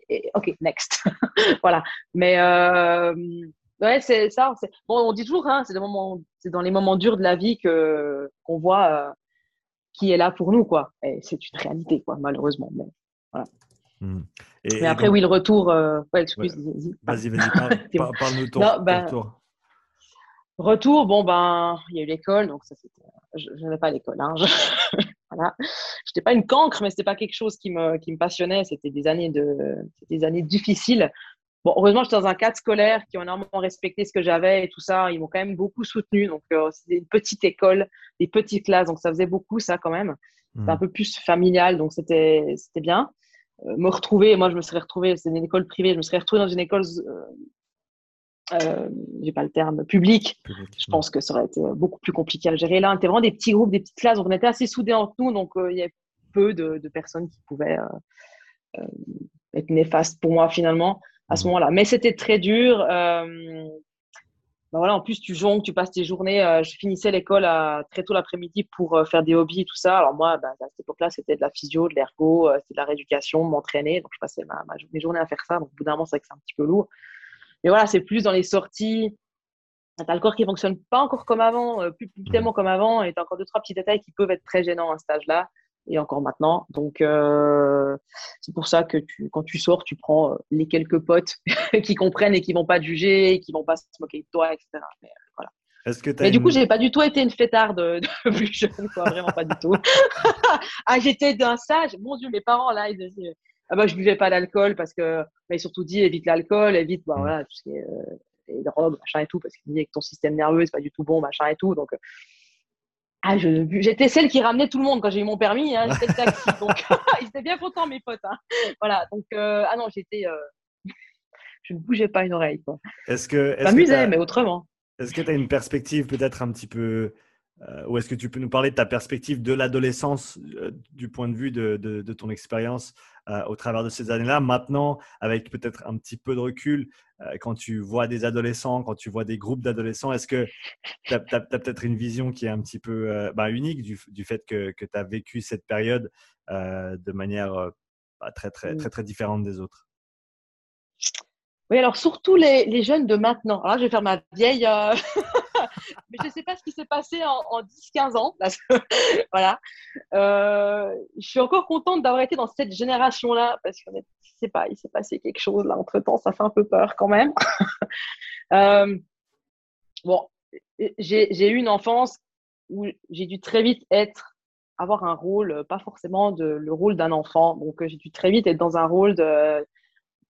Et, OK, next. voilà. Mais euh, ouais, c'est ça. Bon, on dit toujours, hein, c'est, c'est dans les moments durs de la vie que, qu'on voit qui est là pour nous, quoi. Et c'est une réalité, quoi, malheureusement. Mais, voilà. Hmm. mais après, oui, le retour. Euh... Ouais, excuse, vas-y, vas-y, parle, nous de ton, retour. Retour, bon, ben, il y a eu l'école, donc ça, c'était. Je n'avais pas l'école, hein. Je... voilà. J'étais pas une cancre, mais c'était pas quelque chose qui me, qui me passionnait. C'était des années de, des années difficiles. Bon, heureusement, j'étais dans un cadre scolaire qui ont énormément respecté ce que j'avais et tout ça. Ils m'ont quand même beaucoup soutenu. Donc, euh, c'était une petite école, des petites classes. Donc, ça faisait beaucoup, ça, quand même. C'était un hmm. peu plus familial. Donc, c'était, c'était bien. Euh, me retrouver, moi, je me serais retrouvée, c'est une école privée, je me serais retrouvée dans une école, euh, euh j'ai pas le terme, public. je pense que ça aurait été beaucoup plus compliqué à gérer. Là, on était vraiment des petits groupes, des petites classes. Donc, on était assez soudés entre nous. Donc, il y avait peu de, de personnes qui pouvaient être néfastes pour moi, finalement à ce moment-là. Mais c'était très dur. Euh, ben voilà, en plus, tu jongles, tu passes tes journées. Euh, je finissais l'école très tôt l'après-midi pour euh, faire des hobbies et tout ça. Alors moi, ben, à cette époque-là, c'était de la physio, de l'ergo, c'était de la rééducation, m'entraîner. Donc je passais ma, mes journées à faire ça. Donc au bout d'un moment, c'est vrai que c'est un petit peu lourd. Mais voilà, c'est plus dans les sorties. T'as le corps qui fonctionne pas encore comme avant, plus, plus tellement comme avant, et t'as encore deux trois petits détails qui peuvent être très gênants à ce stage-là et encore maintenant. Donc, euh, c'est pour ça que tu, quand tu sors, tu prends euh, les quelques potes qui comprennent et qui vont pas te juger, et qui vont pas se moquer de toi, etc. Mais, euh, voilà. Que Mais du coup, j'ai pas du tout été une fêtarde de, plus jeune, quoi, vraiment pas du tout. ah, j'étais d'un sage. Mon Dieu, mes parents là, ils disaient, ah bah je buvais pas d'alcool parce que, mais surtout dit évite l'alcool, évite, bah, mm. voilà, tout ce qui est euh, les drogues, machin et tout, parce qu'ils disaient que ton système nerveux c'est pas du tout bon, machin et tout. Donc ah, j'étais celle qui ramenait tout le monde quand j'ai eu mon permis. Hein, j'étais le taxi, donc ils étaient bien contents mes potes. Hein. Voilà, donc euh, ah non, j'étais. Euh... je ne bougeais pas une oreille. Est-ce que. Mais autrement. Est-ce que tu as une perspective peut-être un petit peu. Euh, ou est-ce que tu peux nous parler de ta perspective de l'adolescence euh, du point de vue de, de, ton expérience euh, au travers de ces années-là? Maintenant, avec peut-être un petit peu de recul, quand tu vois des adolescents, quand tu vois des groupes d'adolescents, est-ce que tu as, peut-être une vision qui est un petit peu bah, unique du, du, fait que, que tu as vécu cette période de manière bah, très, très, très, très différente des autres? Oui, alors surtout les, les, jeunes de maintenant. Alors je vais faire ma vieille. Euh, mais je ne sais pas ce qui s'est passé en, 10-15 ans. voilà. Euh, je suis encore contente d'avoir été dans cette génération-là parce que je pas, il s'est passé quelque chose là entre temps. Ça fait un peu peur quand même. euh, bon, j'ai eu une enfance où j'ai dû très vite être avoir un rôle, pas forcément de, le rôle d'un enfant. Donc, j'ai dû très vite être dans un rôle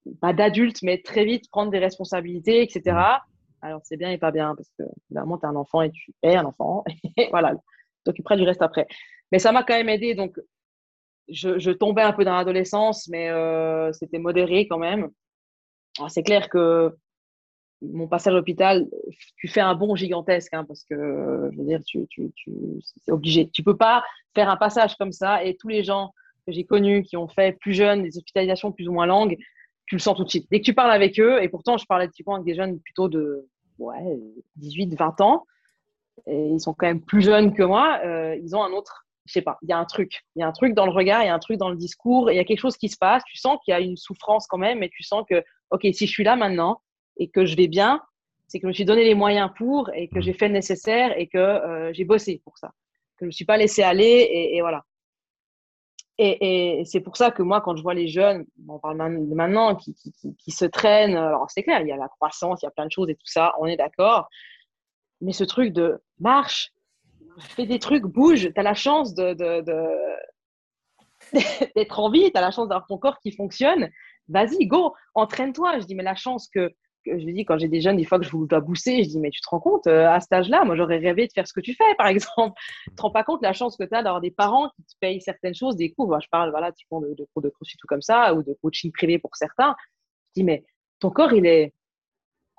d'adulte, mais très vite prendre des responsabilités, etc. Alors, c'est bien et pas bien, parce que évidemment, tu es un enfant et tu es un enfant. Et voilà, tu t'occuperas du reste après. Mais ça m'a quand même aidé. Donc, je, tombais un peu dans l'adolescence, mais euh, c'était modéré quand même. C'est clair que mon passage à l'hôpital, tu fais un bond gigantesque, hein, parce que, je veux dire, tu, tu, tu c'est obligé. Tu peux pas faire un passage comme ça et tous les gens que j'ai connus qui ont fait plus jeunes des hospitalisations plus ou moins longues, tu le sens tout de suite. Dès que tu parles avec eux, et pourtant je parlais typiquement avec des jeunes plutôt de ouais, 18, 20 ans, et ils sont quand même plus jeunes que moi, euh, ils ont un autre, je sais pas, il y a un truc. Il y a un truc dans le regard, il y a un truc dans le discours, il y a quelque chose qui se passe, tu sens qu'il y a une souffrance quand même, et tu sens que, ok, si je suis là maintenant et que je vais bien, c'est que je me suis donné les moyens pour et que j'ai fait le nécessaire et que euh, j'ai bossé pour ça. Que je ne me suis pas laissé aller et voilà. Et, c'est pour ça que moi, quand je vois les jeunes, on parle maintenant, qui, qui, se traînent, alors c'est clair, il y a la croissance, il y a plein de choses et tout ça, on est d'accord. Mais ce truc de marche, fais des trucs, bouge, tu as la chance de, d'être en vie, tu as la chance d'avoir ton corps qui fonctionne. Vas-y, go, entraîne-toi. Je dis, mais la chance que je dis, quand j'ai des jeunes, des fois que je dois booster, je dis, mais tu te rends compte, euh, à cet âge-là, moi, j'aurais rêvé de faire ce que tu fais, par exemple. Tu te rends pas compte la chance que tu as d'avoir des parents qui te payent certaines choses, des cours. je parle, voilà, typiquement de, de cours de crossfit ou comme ça, ou de coaching privé pour certains. Je dis, mais ton corps, il est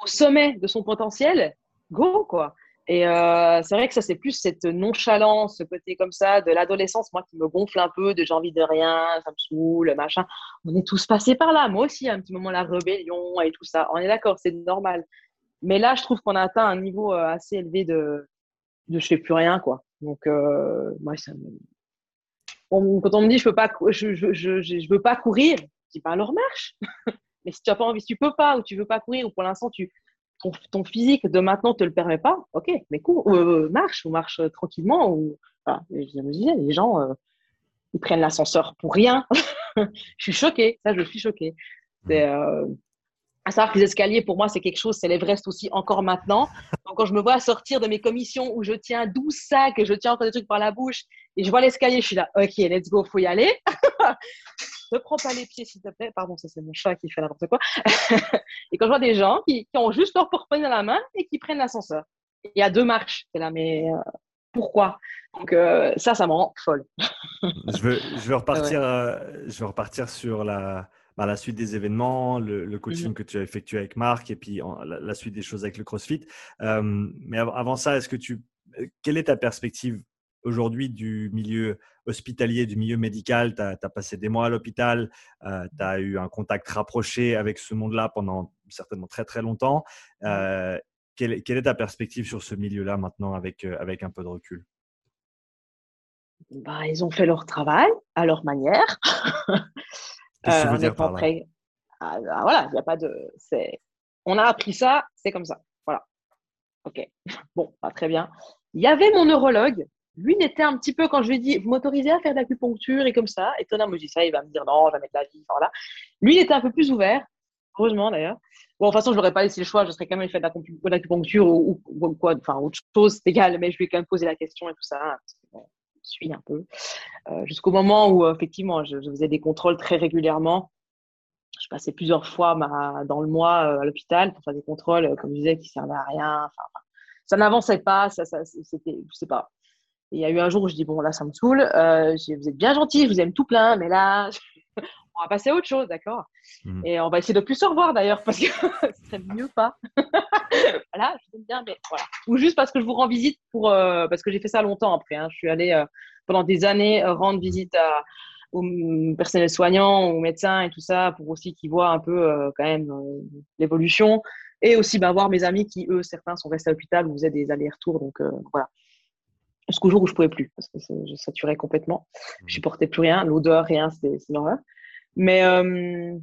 au sommet de son potentiel. Go, quoi. Et euh, c'est vrai que ça, c'est plus cette nonchalance, ce côté comme ça de l'adolescence, moi qui me gonfle un peu, de j'ai envie de rien, ça me saoule, machin. On est tous passés par là. Moi aussi, à un petit moment, la rébellion et tout ça. On est d'accord, c'est normal. Mais là, je trouve qu'on a atteint un niveau euh, assez élevé de, de je fais plus rien, quoi. Donc, euh, moi, ça me... quand on me dit je peux veux pas courir, je dis pas alors marche. Mais si tu as pas envie, tu peux pas ou tu veux pas courir ou pour l'instant tu ton, physique de maintenant te le permet pas, ok, mais cours, euh, marche ou marche tranquillement. Ou, je me disais, les gens, euh, ils prennent l'ascenseur pour rien. je suis choquée, ça, je suis choquée. C'est, euh, à savoir que les escaliers, pour moi, c'est quelque chose, c'est l'Everest aussi encore maintenant. Donc, quand je me vois sortir de mes commissions où je tiens 12 sacs et je tiens encore des trucs par la bouche et je vois l'escalier, je suis là, ok, let's go, faut y aller. ne prends pas les pieds, s'il te plaît. Pardon, ça, c'est mon chat qui fait n'importe quoi. et quand je vois des gens qui, ont juste leur porte-monnaie dans la main et qui prennent l'ascenseur. Il y a deux marches. C'est là, mais euh, pourquoi? Donc, euh, ça, ça me rend folle. je, veux, je, veux repartir, euh, je veux repartir sur la, bah, la suite des événements, le, coaching mhm. que tu as effectué avec Marc et puis la, suite des choses avec le CrossFit. mais avant ça, est-ce que tu, quelle est ta perspective aujourd'hui du milieu hospitalier, du milieu médical. Tu as, passé des mois à l'hôpital, euh, tu as eu un contact rapproché avec ce monde-là pendant certainement très très longtemps. Euh, quelle, est ta perspective sur ce milieu-là maintenant avec, euh, avec un peu de recul? Bah, Ils ont fait leur travail à leur manière. Qu'est-ce que veux dire par ah, bah, voilà, il a pas de. On a appris ça, c'est comme ça. Voilà. Ok. Bon, pas très bien. Il y avait mon neurologue lui, il était un petit peu, quand je lui ai dit, vous m'autorisez à faire de l'acupuncture et comme ça, étonnant, moi je dis ça, il va me dire non, je vais mettre la vie. Voilà. Lui, il était un peu plus ouvert, heureusement d'ailleurs. Bon, de toute façon, je n'aurais pas laissé le choix, je serais quand même fait de l'acupuncture ou, quoi, enfin, autre chose, c'est égal, mais je lui ai quand même posé la question et tout ça, parce que, je suis un peu. Euh, jusqu'au moment où, effectivement, je, faisais des contrôles très régulièrement. Je passais plusieurs fois dans le mois euh, à l'hôpital pour faire des contrôles, euh, comme je disais, qui ne servaient à rien. Ça n'avançait pas, ça, ça c'était, je sais pas, il y a eu un jour où je dis bon là ça me saoule, euh, vous êtes bien gentil, je vous aime tout plein, mais là on va passer à autre chose, d'accord? Mmh. Et on va essayer de plus se revoir d'ailleurs, parce que ce serait mieux pas. voilà, je t'aime bien, mais voilà. Ou juste parce que je vous rends visite pour, euh, parce que j'ai fait ça longtemps après. Hein. Je suis allée euh, pendant des années rendre visite à, aux personnels soignants, aux médecins et tout ça, pour aussi qu'ils voient un peu quand même l'évolution. Et aussi bah, voir mes amis qui, eux, certains sont restés à l'hôpital, vous faisaient des allers-retours. Donc voilà jusqu'au jour où je pouvais plus parce que je saturais complètement. Je mmh. supportais plus rien, l'odeur, rien, c'était l'horreur. Mais euh,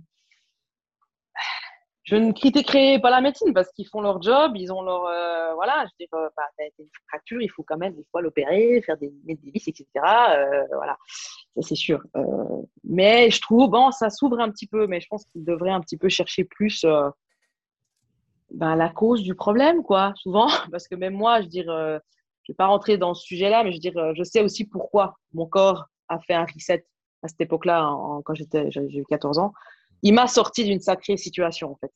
je ne critiquerai pas la médecine parce qu'ils font leur job, ils ont leur euh, voilà, je veux dire, euh, bah, une fracture, il faut quand même des fois l'opérer, faire des, des vis, etc. voilà, ça c'est sûr. mais je trouve bon, ça s'ouvre un petit peu, mais je pense qu'ils devraient un petit peu chercher plus. Ben, la cause du problème, quoi, souvent, parce que même moi, je veux dire, je vais pas rentrer dans ce sujet-là, mais je veux dire, euh, je sais aussi pourquoi mon corps a fait un reset à cette époque-là, quand j'étais, j'ai eu 14 ans. Il m'a sorti d'une sacrée situation, en fait.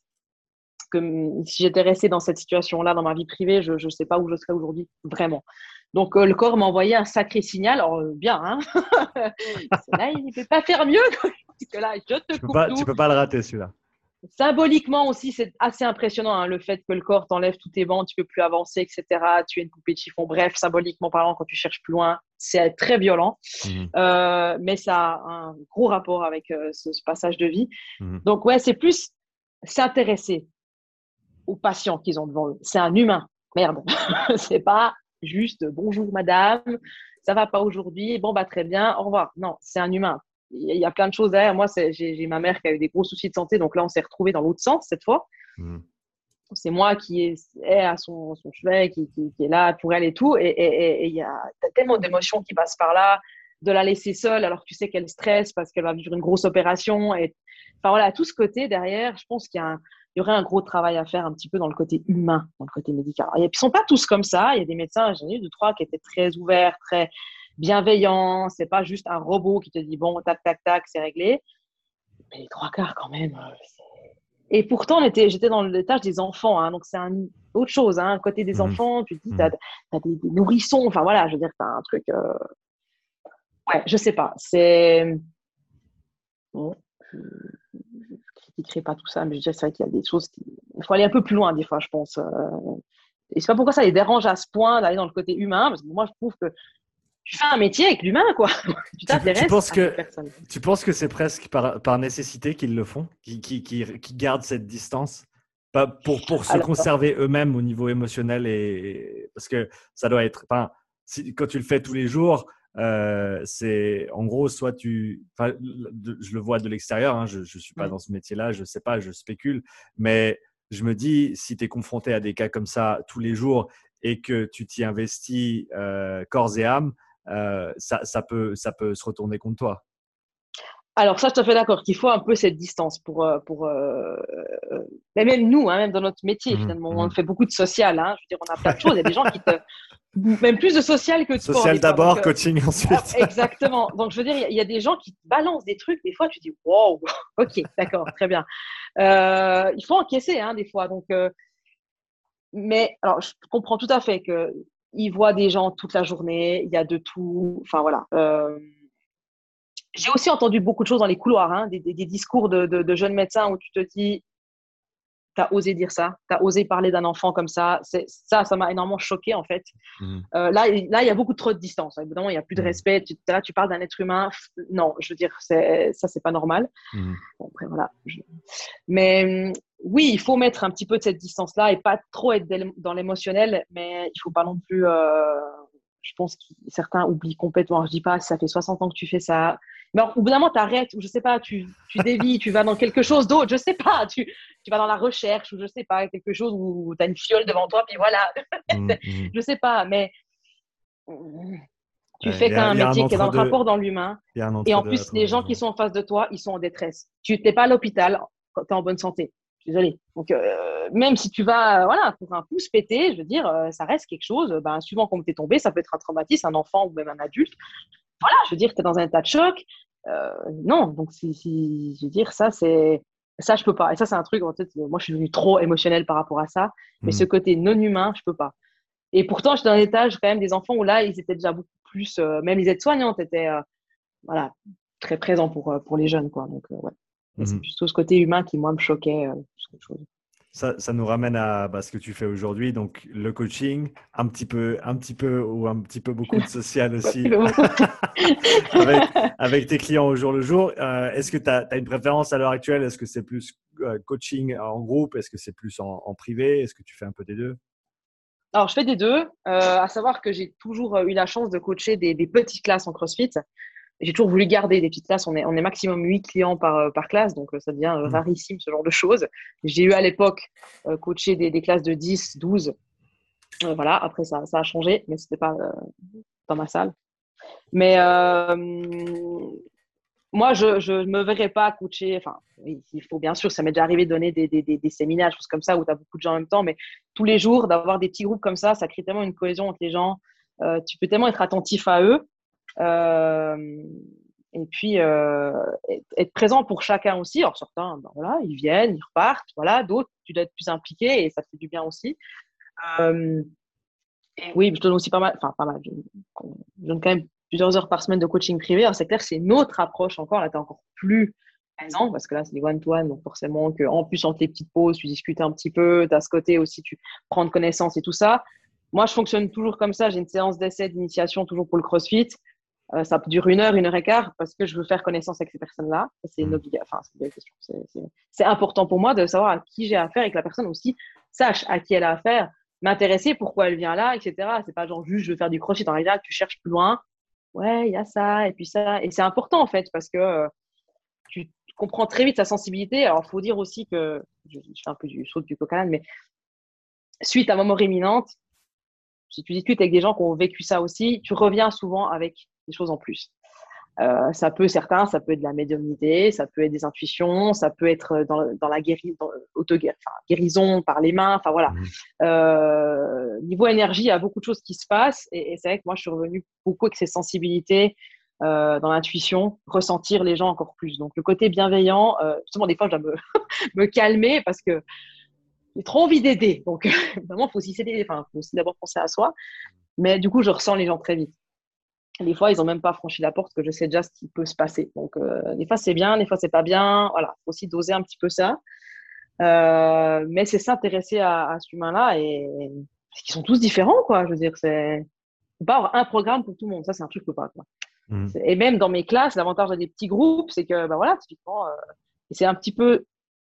Que si j'étais restée dans cette situation-là, dans ma vie privée, je ne sais pas où je serais aujourd'hui, vraiment. Donc, euh, le corps m'a envoyé un sacré signal. Alors, euh, bien, hein Là, il ne peut pas faire mieux que là, je te tu peux pas, Tu peux pas le rater, celui-là. Symboliquement aussi, c'est assez impressionnant hein, le fait que le corps t'enlève tous tes bancs, tu peux plus avancer, etc. Tu es une poupée de chiffon. Bref, symboliquement parlant, quand tu cherches plus loin, c'est très violent. Mhm. Euh, mais ça a un gros rapport avec euh, ce, passage de vie. Mhm. Donc ouais, c'est plus s'intéresser aux patients qu'ils ont devant eux. C'est un humain. Merde, c'est pas juste bonjour madame, ça va pas aujourd'hui, bon bah très bien, au revoir. Non, c'est un humain il y a plein de choses derrière. Moi, j'ai ma mère qui a eu des gros soucis de santé, donc là, on s'est retrouvé dans l'autre sens cette fois. Mmh. C'est moi qui est, à son, chevet, qui, est là pour elle et tout. Et il y a tellement d'émotions qui passent par là, de la laisser seule alors que tu sais qu'elle stresse parce qu'elle va vivre une grosse opération. Et, enfin voilà, tout ce côté derrière, je pense qu'il y, y, aurait un gros travail à faire un petit peu dans le côté humain, dans le côté médical. Et puis, ils sont pas tous comme ça. Il y a des médecins, j'en ai eu deux, trois qui étaient très ouverts, très bienveillant, c'est pas juste un robot qui te dit bon, tac, tac, tac, c'est réglé. Mais les trois quarts quand même. Euh, et pourtant, j'étais dans l'étage des enfants, hein, donc c'est un, autre chose. Hein, côté des mmh. enfants, tu te dis, tu as, mmh. des, nourrissons, enfin voilà, je veux dire, tu as un truc. Euh... Ouais, je sais pas. C'est. Bon, je ne critiquerai pas tout ça, mais je dirais c'est vrai qu'il y a des choses qui. Il faut aller un peu plus loin, des fois, je pense. Euh... Et c'est pas pourquoi ça les dérange à ce point d'aller dans le côté humain, parce que moi, je trouve que tu fais un métier avec l'humain, quoi. tu t'intéresses tu, penses que, Tu penses que c'est presque par, par nécessité qu'ils le font, qu'ils qui, qui, gardent cette distance? Pas pour, pour se conserver eux-mêmes au niveau émotionnel et, parce que ça doit être. Enfin, quand tu le fais tous les jours, euh, c'est en gros soit tu. je le vois de l'extérieur. Hein, je ne suis pas dans ce métier-là, je ne sais pas, je spécule, mais je me dis si tu es confronté à des cas comme ça tous les jours et que tu t'y investis euh, corps et âme, euh, ça, ça, peut, ça peut se retourner contre toi. Alors ça, je te fais d'accord qu'il faut un peu cette distance pour, euh, pour euh, mais même nous, hein, même dans notre métier, mmh, finalement, on mmh. fait beaucoup de social. Hein, je veux dire, on a plein de choses. Il y a des gens qui te, même plus de social que de sport. Social d'abord, coaching ensuite. Ah, exactement. Donc je veux dire, il y, a des gens qui te balancent des trucs. Des fois, tu dis, wow, ok, d'accord, très bien. il faut encaisser, hein, des fois. Donc, mais alors, je comprends tout à fait que il voit des gens toute la journée, il y a de tout. Enfin voilà. Euh, j'ai aussi entendu beaucoup de choses dans les couloirs, hein, des, discours de, jeunes médecins où tu te dis, tu as osé dire ça, tu as osé parler d'un enfant comme ça. Ça, ça m'a énormément choqué en fait. Mmh. Euh, là, là, il y a beaucoup trop de distance. Évidemment, il n'y a plus de mmh. respect. Tu, là, tu parles d'un être humain. Non, je veux dire, ça, c'est pas normal. Mmh. Bon, après, voilà. Mais oui, il faut mettre un petit peu de cette distance-là et pas trop être dans l'émotionnel, mais il faut pas non plus. Euh, je pense que certains oublient complètement. Je dis pas, ça fait 60 ans que tu fais ça. Mais au bout d'un moment, tu arrêtes, ou je sais pas, tu, tu dévis, tu vas dans quelque chose d'autre, je sais pas, tu, tu vas dans la recherche, ou je sais pas, quelque chose où tu as une fiole devant toi, puis voilà. Mmh, mmh. je sais pas, mais tu fais quand même un métier qui est dans le rapport dans l'humain. Et en plus, les gens qui sont en face de toi, ils sont en détresse. Tu n'es pas à l'hôpital quand tu es en bonne santé. Désolée. Donc, euh, même si tu vas, voilà, pour un pouce pété, je veux dire, euh, ça reste quelque chose. Ben, suivant comment tu es tombé, ça peut être un traumatisme, un enfant ou même un adulte. Voilà, je veux dire, tu es dans un état de choc. Euh, non, donc, si, si, je veux dire, ça, c'est. Ça, je peux pas. Et ça, c'est un truc, en fait, moi, je suis devenu trop émotionnel par rapport à ça. Mais hmm. ce côté non humain, je peux pas. Et pourtant, j'étais dans un étage quand même des enfants où là, ils étaient déjà beaucoup plus, même les aides-soignantes étaient, voilà, très présent pour, pour les jeunes. Quoi. Donc, ouais. C'est Mhm. plutôt ce côté humain qui, moi, me choquait. chose. Ça, ça nous ramène à bah, ce que tu fais aujourd'hui, donc le coaching, un petit peu, un petit peu ou un petit peu beaucoup de social aussi avec, avec tes clients au jour le jour. Euh, Est-ce que tu as, une préférence à l'heure actuelle? Est-ce que c'est plus euh, coaching en groupe? Est-ce que c'est plus en, en privé? Est-ce que tu fais un peu des deux? Alors, je fais des deux. Euh, à savoir que j'ai toujours eu la chance de coacher des, des petites classes en CrossFit. J'ai toujours voulu garder des petites classes. On est, on est maximum 8 clients par, par classe, donc ça devient Mhm. rarissime ce genre de choses. J'ai eu à l'époque euh, coaché des, des classes de 10, 12. Euh, voilà, après ça, ça a changé, mais c'était pas euh, dans ma salle. Mais euh, moi, je ne me verrais pas coacher. Enfin, il faut bien sûr, ça m'est déjà arrivé de donner des, des, des, des séminaires, des choses comme ça, où tu as beaucoup de gens en même temps, mais tous les jours, d'avoir des petits groupes comme ça, ça crée tellement une cohésion entre les gens. Euh, tu peux tellement être attentif à eux. Euh, et puis, euh, être présent pour chacun aussi. Alors, certains, ben voilà, ils viennent, ils repartent. Voilà, d'autres, tu dois être plus impliqué et ça fait du bien aussi. Euh, oui, je donne aussi pas mal, enfin, pas mal. Je, donne quand même plusieurs heures par semaine de coaching privé. Alors, c'est clair, c'est une autre approche encore. Là, tu es encore plus présent parce que là, c'est des one-to-one. donc, forcément, que, en plus, entre les petites pauses, tu discutes un petit peu. Tu as ce côté aussi, tu prends de connaissances et tout ça. Moi, je fonctionne toujours comme ça. J'ai une séance d'essai d'initiation toujours pour le CrossFit. Euh, ça dure une heure, une heure et quart parce que je veux faire connaissance avec ces personnes-là. C'est une obligation. Enfin, c'est important pour moi de savoir à qui j'ai affaire et que la personne aussi sache à qui elle a affaire, m'intéresser, pourquoi elle vient là, etc. C'est pas genre juste je veux faire du crossfit. En réalité, tu cherches plus loin. Ouais, il y a ça et puis ça. Et c'est important en fait parce que euh, tu comprends très vite sa sensibilité. Alors, il faut dire aussi que je, je, fais un peu du saut du coq mais suite à ma mort imminente, si tu discutes avec des gens qui ont vécu ça aussi, tu reviens souvent avec des choses en plus. Euh, ça peut, certains, ça peut être de la médiumnité, ça peut être des intuitions, ça peut être dans, dans la guéri, dans, auto -guéri, enfin, guérison par les mains, enfin voilà. Mmh. Euh, niveau énergie, il y a beaucoup de choses qui se passent et, et c'est vrai que moi, je suis revenue beaucoup avec ces sensibilités euh, dans l'intuition, ressentir les gens encore plus. Donc le côté bienveillant, euh, justement, des fois, je dois me, me calmer parce que j'ai trop envie d'aider. Donc vraiment, il faut aussi, enfin, faut aussi d'abord penser à soi. Mais du coup, je ressens les gens très vite des fois, ils n'ont même pas franchi la porte, que je sais déjà ce qui peut se passer. Donc, euh, des fois, c'est bien, des fois, c'est pas bien. Voilà, il faut aussi doser un petit peu ça. Euh, mais c'est s'intéresser à, à, ce humain-là et parce qu'ils sont tous différents, quoi. Je veux dire, c'est pas avoir un programme pour tout le monde. Ça, c'est un truc que pas. Quoi. Mmh. Et même dans mes classes, l'avantage des petits groupes, c'est que, ben voilà, typiquement, euh, c'est un petit peu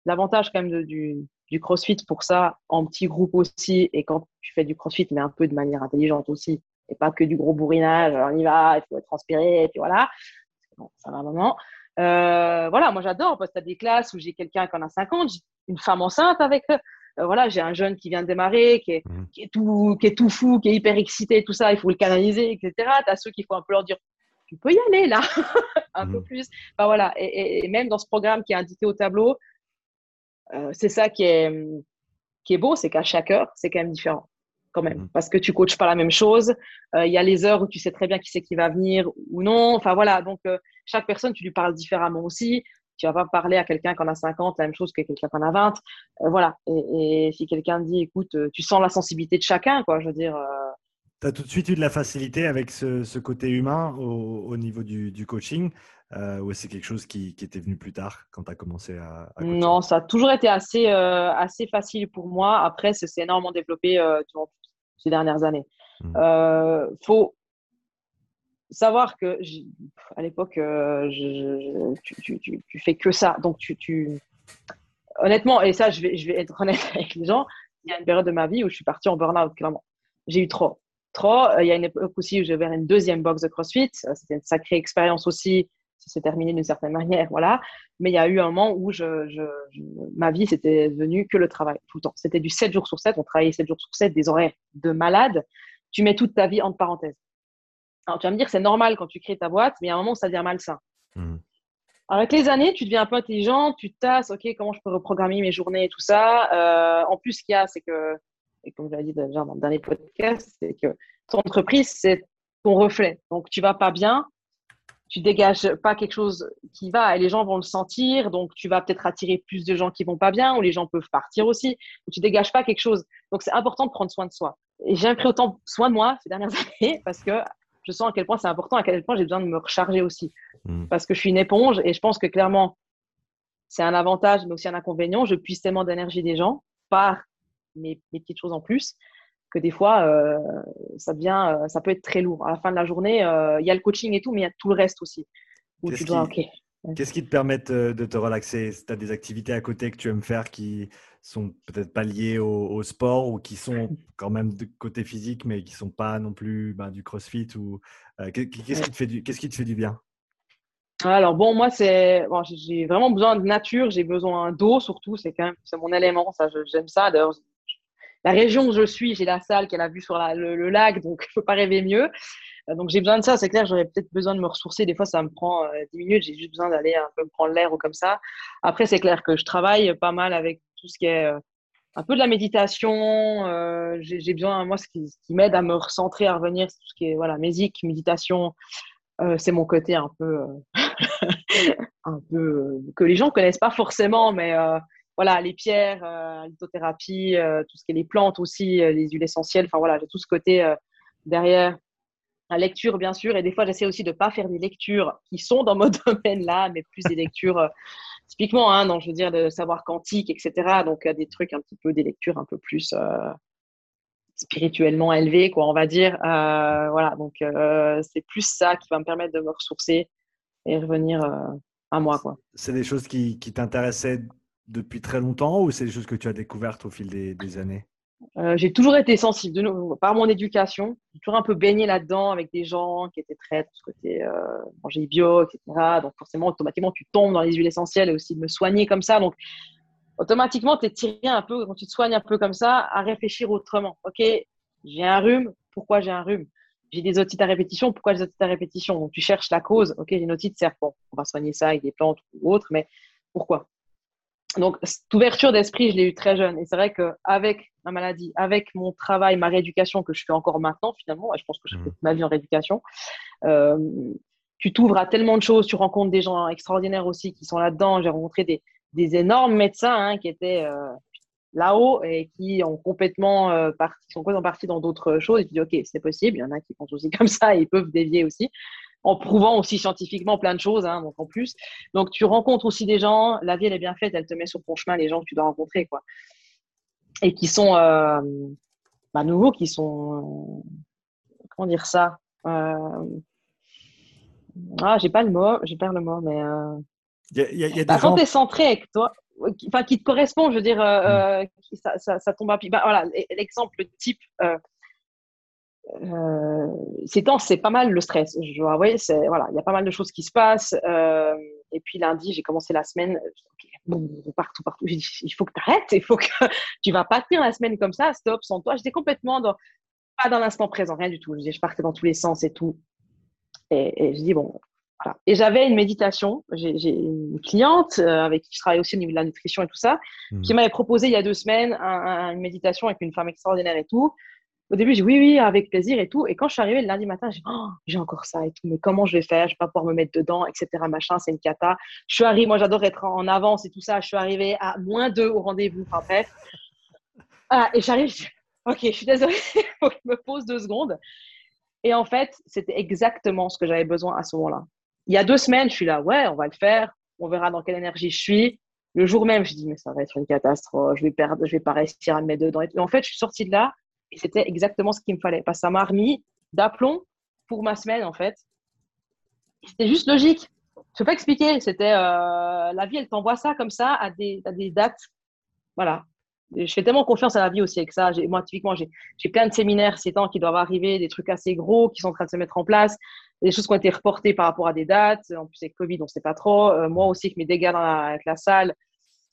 l'avantage quand même de, du, du CrossFit pour ça, en petit groupe aussi. Et quand tu fais du CrossFit, mais un peu de manière intelligente aussi, et pas que du gros bourrinage, on y va, il faut être transpiré, et puis voilà. Bon, ça va un moment. Euh, voilà, moi j'adore parce que tu as des classes où j'ai quelqu'un qui en a 50, une femme enceinte avec eux. Euh, voilà, j'ai un jeune qui vient de démarrer, qui est, mmh. qui, est tout, qui est tout fou, qui est hyper excité, tout ça, il faut le canaliser, etc. Tu as ceux qui faut un peu leur dire tu peux y aller là, un mmh. peu plus. Enfin, voilà, et, et, et, même dans ce programme qui est indiqué au tableau, euh, c'est ça qui est, qui est beau, c'est qu'à chaque heure, c'est quand même différent quand même, mmh. parce que tu coaches pas la même chose. Il euh, y a les heures où tu sais très bien qui c'est qui va venir ou non. Enfin voilà, donc euh, chaque personne, tu lui parles différemment aussi. Tu vas pas parler à quelqu'un qui en a 50 la même chose que quelqu'un qui en a 20. Euh, voilà. Et, et si quelqu'un dit, écoute, tu sens la sensibilité de chacun, quoi. Je veux dire. Tu as tout de suite eu de la facilité avec ce, ce côté humain au, au niveau du, du coaching euh, ou c'est quelque chose qui, qui, était venu plus tard quand tu as commencé à, à Non, ça a toujours été assez, euh, assez facile pour moi. Après, c'est énormément développé euh, durant ces dernières années. Il mmh. faut savoir que à l'époque, tu, tu, tu, tu, fais que ça. Donc, tu, tu... honnêtement, et ça, je vais, je vais être honnête avec les gens, il y a une période de ma vie où je suis partie en burn-out, clairement. J'ai eu trop. Trop. Il y a une époque aussi où j'ai ouvert une deuxième box de CrossFit. C'était une sacrée expérience aussi ça s'est terminé d'une certaine manière, voilà. Mais il y a eu un moment où je, je, je ma vie, c'était devenu que le travail, tout le temps. C'était du 7 jours sur 7, on travaillait 7 jours sur 7, des horaires de malade. Tu mets toute ta vie entre parenthèses. Alors, tu vas me dire, c'est normal quand tu crées ta boîte, mais il y a un moment où ça devient malsain. Mmh. Avec les années, tu deviens un peu intelligent, tu tasses, OK, comment je peux reprogrammer mes journées et tout ça. Euh, en plus, ce qu'il y a, c'est que, et comme je l'ai dit déjà dans le dernier podcast, c'est que ton entreprise, c'est ton reflet. Donc, tu vas pas bien, tu dégages pas quelque chose qui va et les gens vont le sentir, donc tu vas peut-être attirer plus de gens qui vont pas bien ou les gens peuvent partir aussi, ou tu dégages pas quelque chose. Donc c'est important de prendre soin de soi. Et j'ai pris autant soin de moi ces dernières années parce que je sens à quel point c'est important, à quel point j'ai besoin de me recharger aussi. Mm. Parce que je suis une éponge et je pense que clairement, c'est un avantage, mais aussi un inconvénient. Je puisse tellement d'énergie des gens par mes, petites choses en plus que des fois, euh, ça, devient, euh, ça peut être très lourd. À la fin de la journée, euh, il y a le coaching et tout, mais il y a tout le reste aussi. Qu'est-ce qui te permet de te relaxer? Tu as des activités à côté que tu aimes faire qui sont peut-être pas liées au, sport ou qui sont quand même de côté physique, mais qui sont pas non plus ben, du crossfit ou qu'est-ce qui te fait du qu'est-ce qui te fait du bien? Alors bon, moi c'est bon, j'ai vraiment besoin de nature, j'ai besoin d'eau surtout, c'est quand même c'est mon élément, ça j'aime ça. D'ailleurs, la région où je suis, j'ai la salle qu'elle a vue sur le, lac, donc je peux pas rêver mieux. Euh, donc j'ai besoin de ça, c'est clair, j'aurais peut-être besoin de me ressourcer. Des fois, ça me prend euh, 10 minutes, j'ai juste besoin d'aller un peu me prendre l'air ou comme ça. Après, c'est clair que je travaille pas mal avec tout ce qui est euh, un peu de la méditation. Euh, j'ai besoin, moi, ce qui, qui m'aide à me recentrer, à revenir, c'est tout ce qui est voilà, musique, méditation. Euh, c'est mon côté un peu, un peu que les gens connaissent pas forcément, mais voilà, les pierres, euh, lithothérapie, tout ce qui est les plantes aussi, les huiles essentielles. Enfin voilà, j'ai tout ce côté derrière la lecture, bien sûr, et des fois, j'essaie aussi de ne pas faire des lectures qui sont dans mon domaine là, mais plus des lectures euh, typiquement, hein, je veux dire, de savoir quantique, etc. Donc, des trucs un petit peu, des lectures un peu plus euh, spirituellement élevées, quoi, on va dire. Euh, voilà, donc c'est plus ça qui va me permettre de me ressourcer et revenir à moi, quoi. C'est des choses qui t'intéressaient depuis très longtemps ou c'est des choses que tu as découvertes au fil des années? Euh, j'ai toujours été sensible, de nouveau, par mon éducation. J'ai toujours un peu baigné là-dedans avec des gens qui étaient très, ce côté euh, manger bio, etc. Donc, forcément, automatiquement, tu tombes dans les huiles essentielles et aussi de me soigner comme ça. Donc, automatiquement, tu es tiré un peu, quand tu te soignes un peu comme ça, à réfléchir autrement. OK, j'ai un rhume, pourquoi j'ai un rhume? J'ai des otites à répétition, pourquoi j'ai des otites à répétition? Donc, tu cherches la cause. OK, j'ai une otite, bon, on va soigner ça avec des plantes ou autres, mais pourquoi? Donc, cette ouverture d'esprit, je l'ai eu très jeune. Et c'est vrai qu'avec ma maladie, avec mon travail, ma rééducation que je fais encore maintenant, finalement, je pense que je fais mmh. toute ma vie en rééducation, euh, tu t'ouvres à tellement de choses, tu rencontres des gens extraordinaires aussi qui sont là-dedans. J'ai rencontré des, des, énormes médecins hein, qui étaient euh, là-haut et qui ont complètement euh, parti, sont complètement partis dans d'autres choses. Et tu dis, OK, c'est possible. Il y en a qui pensent aussi comme ça et ils peuvent dévier aussi en prouvant aussi scientifiquement plein de choses, hein, donc en plus. Donc tu rencontres aussi des gens, la vie elle est bien faite, elle te met sur ton chemin les gens que tu dois rencontrer, quoi. Et qui sont, euh, bah, nouveaux, qui sont, comment dire ça euh, Ah, j'ai pas le mot, j'ai pas le mot, mais euh, y a, y a bah, quand tu es centré avec toi, enfin qui te correspond, je veux dire, euh, mm. ça, ça, ça, tombe à pied. Bah, voilà, l'exemple type euh, ces temps, c'est pas mal le stress. Je dois avouer, c'est voilà, il y a pas mal de choses qui se passent. Euh, et puis lundi, j'ai commencé la semaine. partout, partout. J'ai dit, il faut que tu arrêtes. Il faut que tu vas pas tenir la semaine comme ça. Stop, sans toi. J'étais complètement dans, pas dans l'instant présent, rien du tout. Je, partais dans tous les sens et tout. Et, je dis bon. Voilà. Et j'avais une méditation. J'ai une cliente euh, avec qui je travaille aussi au niveau de la nutrition et tout ça, mmh. qui m'avait proposé il y a deux semaines une méditation avec une femme extraordinaire et tout. Au début, j'ai oui, oui, avec plaisir et tout. Et quand je suis arrivée le lundi matin, j'ai oh, j'ai encore ça et tout. Mais comment je vais faire? Je vais pas pouvoir me mettre dedans, etc. Machin, c'est une cata. Je suis arrivée, moi j'adore être en avance et tout ça. Je suis arrivée à moins deux au rendez-vous. Enfin bref. Ah, et j'arrive, ok, je suis désolée, je me pose deux secondes. Et en fait, c'était exactement ce que j'avais besoin à ce moment-là. Il y a deux semaines, je suis là, ouais, on va le faire. On verra dans quelle énergie je suis. Le jour même, je dis, mais ça va être une catastrophe. Je vais perdre, je vais pas réussir à me mettre dedans. Et en fait, je suis sortie de là et c'était exactement ce qu'il me fallait. Parce que ça m'a remis d'aplomb pour ma semaine, en fait. C'était juste logique. Je peux pas expliquer. C'était euh, la vie, elle t'envoie ça comme ça à des, à des dates. Voilà. je fais tellement confiance à la vie aussi avec ça. Moi, typiquement, j'ai plein de séminaires ces temps qui doivent arriver, des trucs assez gros qui sont en train de se mettre en place, des choses qui ont été reportées par rapport à des dates. En plus, avec Covid, on ne sait pas trop. Euh, moi aussi, avec mes dégâts la, avec la salle,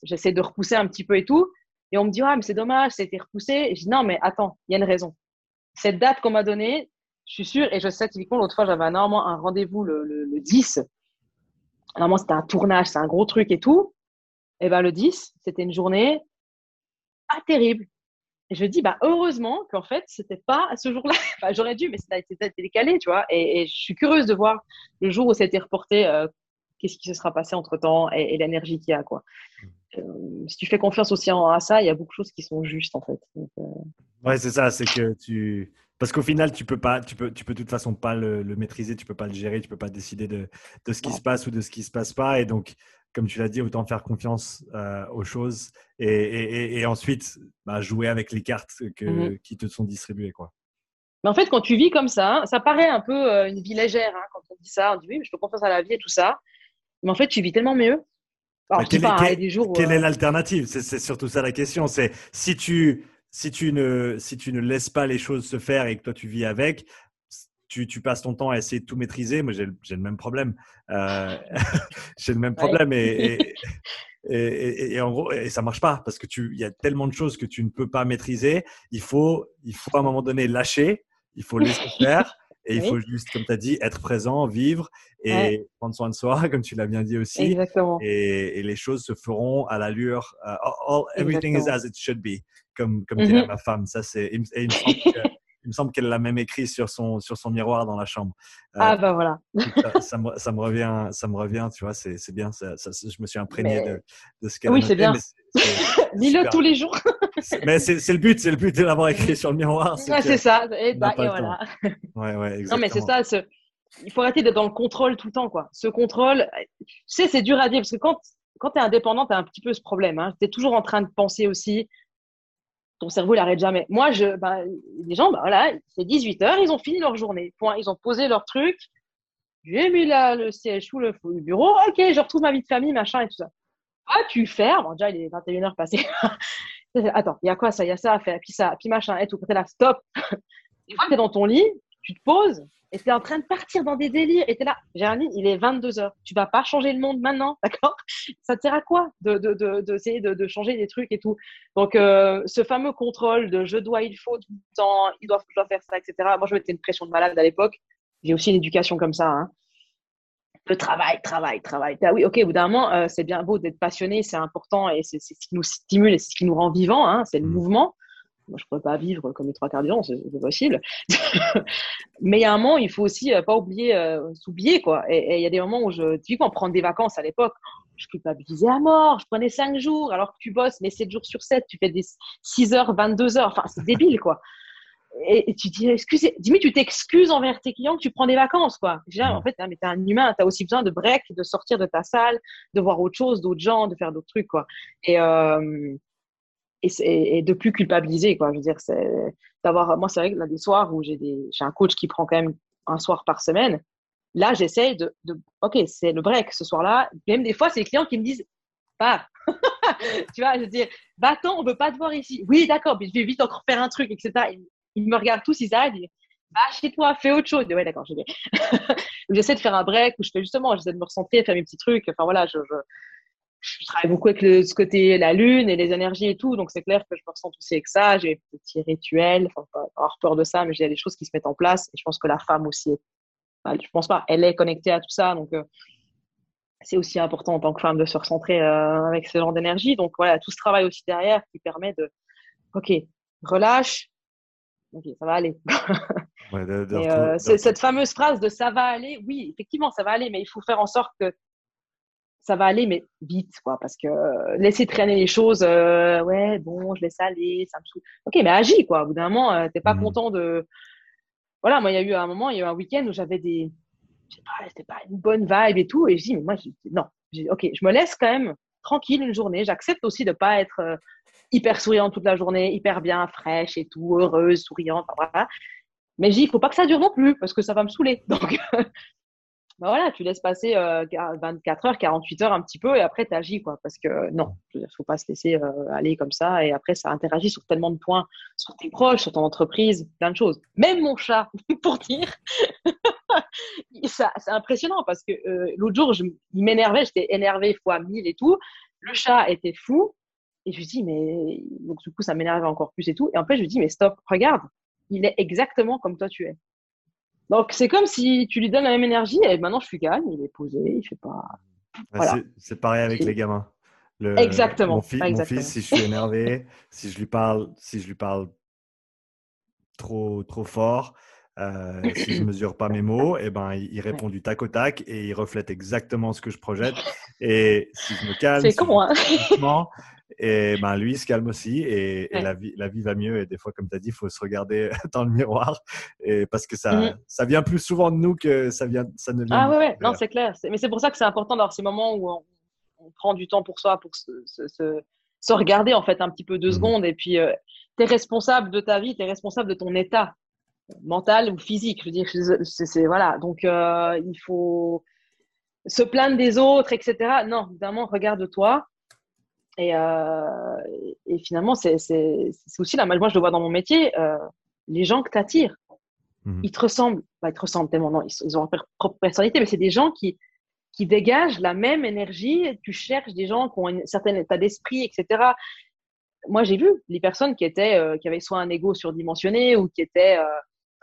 j'essaie de repousser un petit peu et tout. Et on me dit, ah, mais c'est dommage, été repoussé. Je dis, non, mais attends, il y a une raison. Cette date qu'on m'a donnée, je suis sûre, et je sais typiquement, l'autre fois, j'avais normalement un rendez-vous le, le, 10. Normalement, c'était un tournage, c'est un gros truc et tout. Et ben le 10, c'était une journée pas terrible. Et je dis, bah, heureusement qu'en fait, c'était pas ce jour-là. j'aurais dû, mais été décalé, tu vois. Et, je suis curieuse de voir le jour où été reporté, euh, qu'est-ce qui se sera passé entre temps et, et l'énergie qu'il y a, quoi. Euh, si tu fais confiance aussi à ça, il y a beaucoup de choses qui sont justes en fait. Euh, ouais, c'est ça, c'est que tu, Parce qu'au final, tu peux pas, tu peux, tu peux de toute façon pas le, maîtriser, tu peux pas le gérer, tu peux pas décider de, de ce qui se passe ou de ce qui se passe pas. Et donc, comme tu l'as dit, autant faire confiance euh, aux choses et, et, ensuite bah, jouer avec les cartes que, mmh qui te sont distribuées. Quoi. Mais en fait, quand tu vis comme ça, ça paraît un peu une vie légère hein, quand on dit ça. On dit oui, mais je peux confiance à la vie et tout ça. Mais en fait, tu vis tellement mieux. Alors, quelle, est, jours quelle est l'alternative? C'est surtout ça la question. C'est si tu, si, tu ne, si tu ne laisses pas les choses se faire et que toi tu vis avec, tu, tu, passes ton temps à essayer de tout maîtriser. Moi, j'ai le même problème. Euh, j'ai le même problème. Et, et, et, en gros, et ça marche pas parce que tu, il y a tellement de choses que tu ne peux pas maîtriser. Il faut, il faut à un moment donné lâcher. Il faut laisser faire. Et il faut juste, comme tu as dit, être présent, vivre et prendre soin de soi, comme tu l'as bien dit aussi. Exactement. Et, et, les choses se feront à l'allure. Uh, everything is as it should be, comme, comme dirait mm-hmm. ma femme. Ça, c'est, il me semble qu'elle l'a même écrit sur son, sur son miroir dans la chambre. Euh, ah, bah voilà. ça, me, ça, me, revient, ça me revient, tu vois, c'est bien. Ça, je me suis imprégné de, de, ce qu'elle Oui, c'est bien. Dis-le tous les jours. mais c'est le but, c'est le but de l'avoir écrit sur le miroir. C'est ça, et, bah, et voilà. Ouais, ouais, exactement. Non, mais c'est ça, ce... il faut arrêter d'être dans le contrôle tout le temps, quoi. Ce contrôle, tu sais, c'est dur à dire, parce que quand, quand tu es indépendant, tu as un petit peu ce problème. Hein. Tu es toujours en train de penser aussi ton cerveau, il n'arrête jamais. Moi, je, bah, les gens, bah, voilà, c'est 18 heures, ils ont fini leur journée. Point. Ils ont posé leur truc. J'ai mis là, le siège sous le, bureau. Ok, je retrouve ma vie de famille, machin et tout ça. Ah, tu fermes. Bon, déjà, il est 21 heures passées. Attends, il y a quoi ça, il y a ça à faire, puis ça, puis machin et tout. T'es là, stop. Une fois t'es dans ton lit, tu te poses, et es en train de partir dans des délires et tu es là, Géraldine, il est 22 heures. Tu vas pas changer le monde maintenant, d'accord? Ça te sert à quoi de, de, de, de, de, changer des trucs et tout? Donc, euh, ce fameux contrôle de je dois, il faut tout le temps, il doit, je dois faire ça, etc. Moi, je mettais une pression de malade à l'époque. J'ai aussi une éducation comme ça. Hein. Le travail, travail, travail. Ah oui, ok, au bout d'un moment, euh, c'est bien beau d'être passionné, c'est important et c'est ce qui nous stimule et c'est ce qui nous rend vivants, hein, c'est le mmh. mouvement. Moi, je ne pourrais pas vivre comme les trois quarts du temps, c'est possible. Mais il y a un moment, il faut aussi euh, pas oublier, euh, s'oublier, quoi. Et il y a des moments où je, tu vois, prendre des vacances à l'époque, je culpabilisais à mort. Je prenais cinq jours alors que tu bosses, mais 7 jours sur 7, tu fais des 6 heures, 22 heures. Enfin, c'est débile, quoi. Et, tu dis, excusez, dis-moi, tu t'excuses envers tes clients que tu prends des vacances, quoi. en fait, hein, mais t'es un humain, t'as aussi besoin de break, de sortir de ta salle, de voir autre chose, d'autres gens, de faire d'autres trucs, quoi. Et, euh, et, de plus culpabiliser quoi. Je veux dire c'est d'avoir moi c'est vrai que là des soirs où j'ai des j'ai un coach qui prend quand même un soir par semaine là j'essaye de, ok c'est le break ce soir-là. Même des fois c'est les clients qui me disent pas. Tu vois je veux dire va t'en on veut pas te voir ici. Oui d'accord mais je vais vite encore faire un truc etc ils, me regardent tous ils s'arrêtent va chez toi fais autre chose. Ouais d'accord j'essaie de faire un break où je fais justement j'essaie de me recentrer faire mes petits trucs. Enfin voilà je, je je travaille beaucoup avec le, ce côté la lune et les énergies et tout, donc c'est clair que je me ressens aussi avec ça. J'ai des petits rituels, enfin pas avoir peur de ça, mais j'ai des choses qui se mettent en place. Et je pense que la femme aussi, est, je pense pas, elle est connectée à tout ça, donc euh, c'est aussi important en tant que femme de se recentrer euh, avec ce genre d'énergie. Donc voilà, tout ce travail aussi derrière qui permet de, ok, relâche, ok, ça va aller. Ouais, euh, cette fameuse phrase de ça va aller, oui, effectivement, ça va aller, mais il faut faire en sorte que ça va aller, mais vite, quoi, parce que euh, laisser traîner les choses, euh, ouais, bon, je laisse aller, ça me saoule. Ok, mais agis, quoi. Au bout d'un moment, euh, t'es pas mmh. content de. Voilà, moi, il y a eu un moment, il y a eu un week-end où j'avais des. Je sais pas, c'était pas une bonne vibe et tout, et je dis, mais moi, je... non, ok, je me laisse quand même tranquille une journée. J'accepte aussi de pas être hyper souriante toute la journée, hyper bien, fraîche et tout, heureuse, souriante, voilà. Mais je dis, il faut pas que ça dure non plus, parce que ça va me saouler. Donc, bah voilà, tu laisses passer 24 euh, heures, 48 heures un petit peu et après tu agis quoi. Parce que non, il faut pas se laisser euh, aller comme ça et après ça interagit sur tellement de points, sur tes proches, sur ton entreprise, plein de choses. Même mon chat, pour dire, c'est impressionnant parce que euh, l'autre jour, je, il m'énervait, j'étais énervée fois 1000 et tout. Le chat était fou et je lui dis mais donc du coup ça m'énervait encore plus et tout. Et en fait je lui dis mais stop, regarde, il est exactement comme toi tu es. Donc, c'est comme si tu lui donnes la même énergie et maintenant je suis calme, il est posé, il fait pas. C'est pareil avec les gamins. exactement. Mon, fils, si je suis énervé, si je lui parle, si je lui parle trop, trop fort, Euh, si je mesure pas mes mots, et eh ben, il, répond du tac au tac et il reflète exactement ce que je projette. Et si je me calme, c'est con, hein et ben, lui il se calme aussi et, la, vie, la vie va mieux. Et des fois, comme tu as dit, il faut se regarder dans le miroir et parce que ça, mmh ça vient plus souvent de nous que ça, vient, ça ne vient Ah, ouais, ouais. non, c'est clair. Mais c'est pour ça que c'est important d'avoir ces moments où on, prend du temps pour soi, pour se, se, regarder en fait un petit peu deux mmh secondes. Et puis, euh, tu es responsable de ta vie, tu es responsable de ton état mental ou physique. Je veux dire, c'est, voilà. Donc, euh, il faut se plaindre des autres, etc. Non, évidemment, regarde-toi. Et, euh, et finalement, c'est, aussi la Moi, je le vois dans mon métier. Euh, les gens que tu attires, mmh ils te ressemblent. Bah, ils te ressemblent tellement. Non, ils, ont leur propre personnalité, mais c'est des gens qui, qui dégagent la même énergie. Tu cherches des gens qui ont un certain état d'esprit, etc. Moi, j'ai vu les personnes qui étaient, qui avaient soit un ego surdimensionné ou qui étaient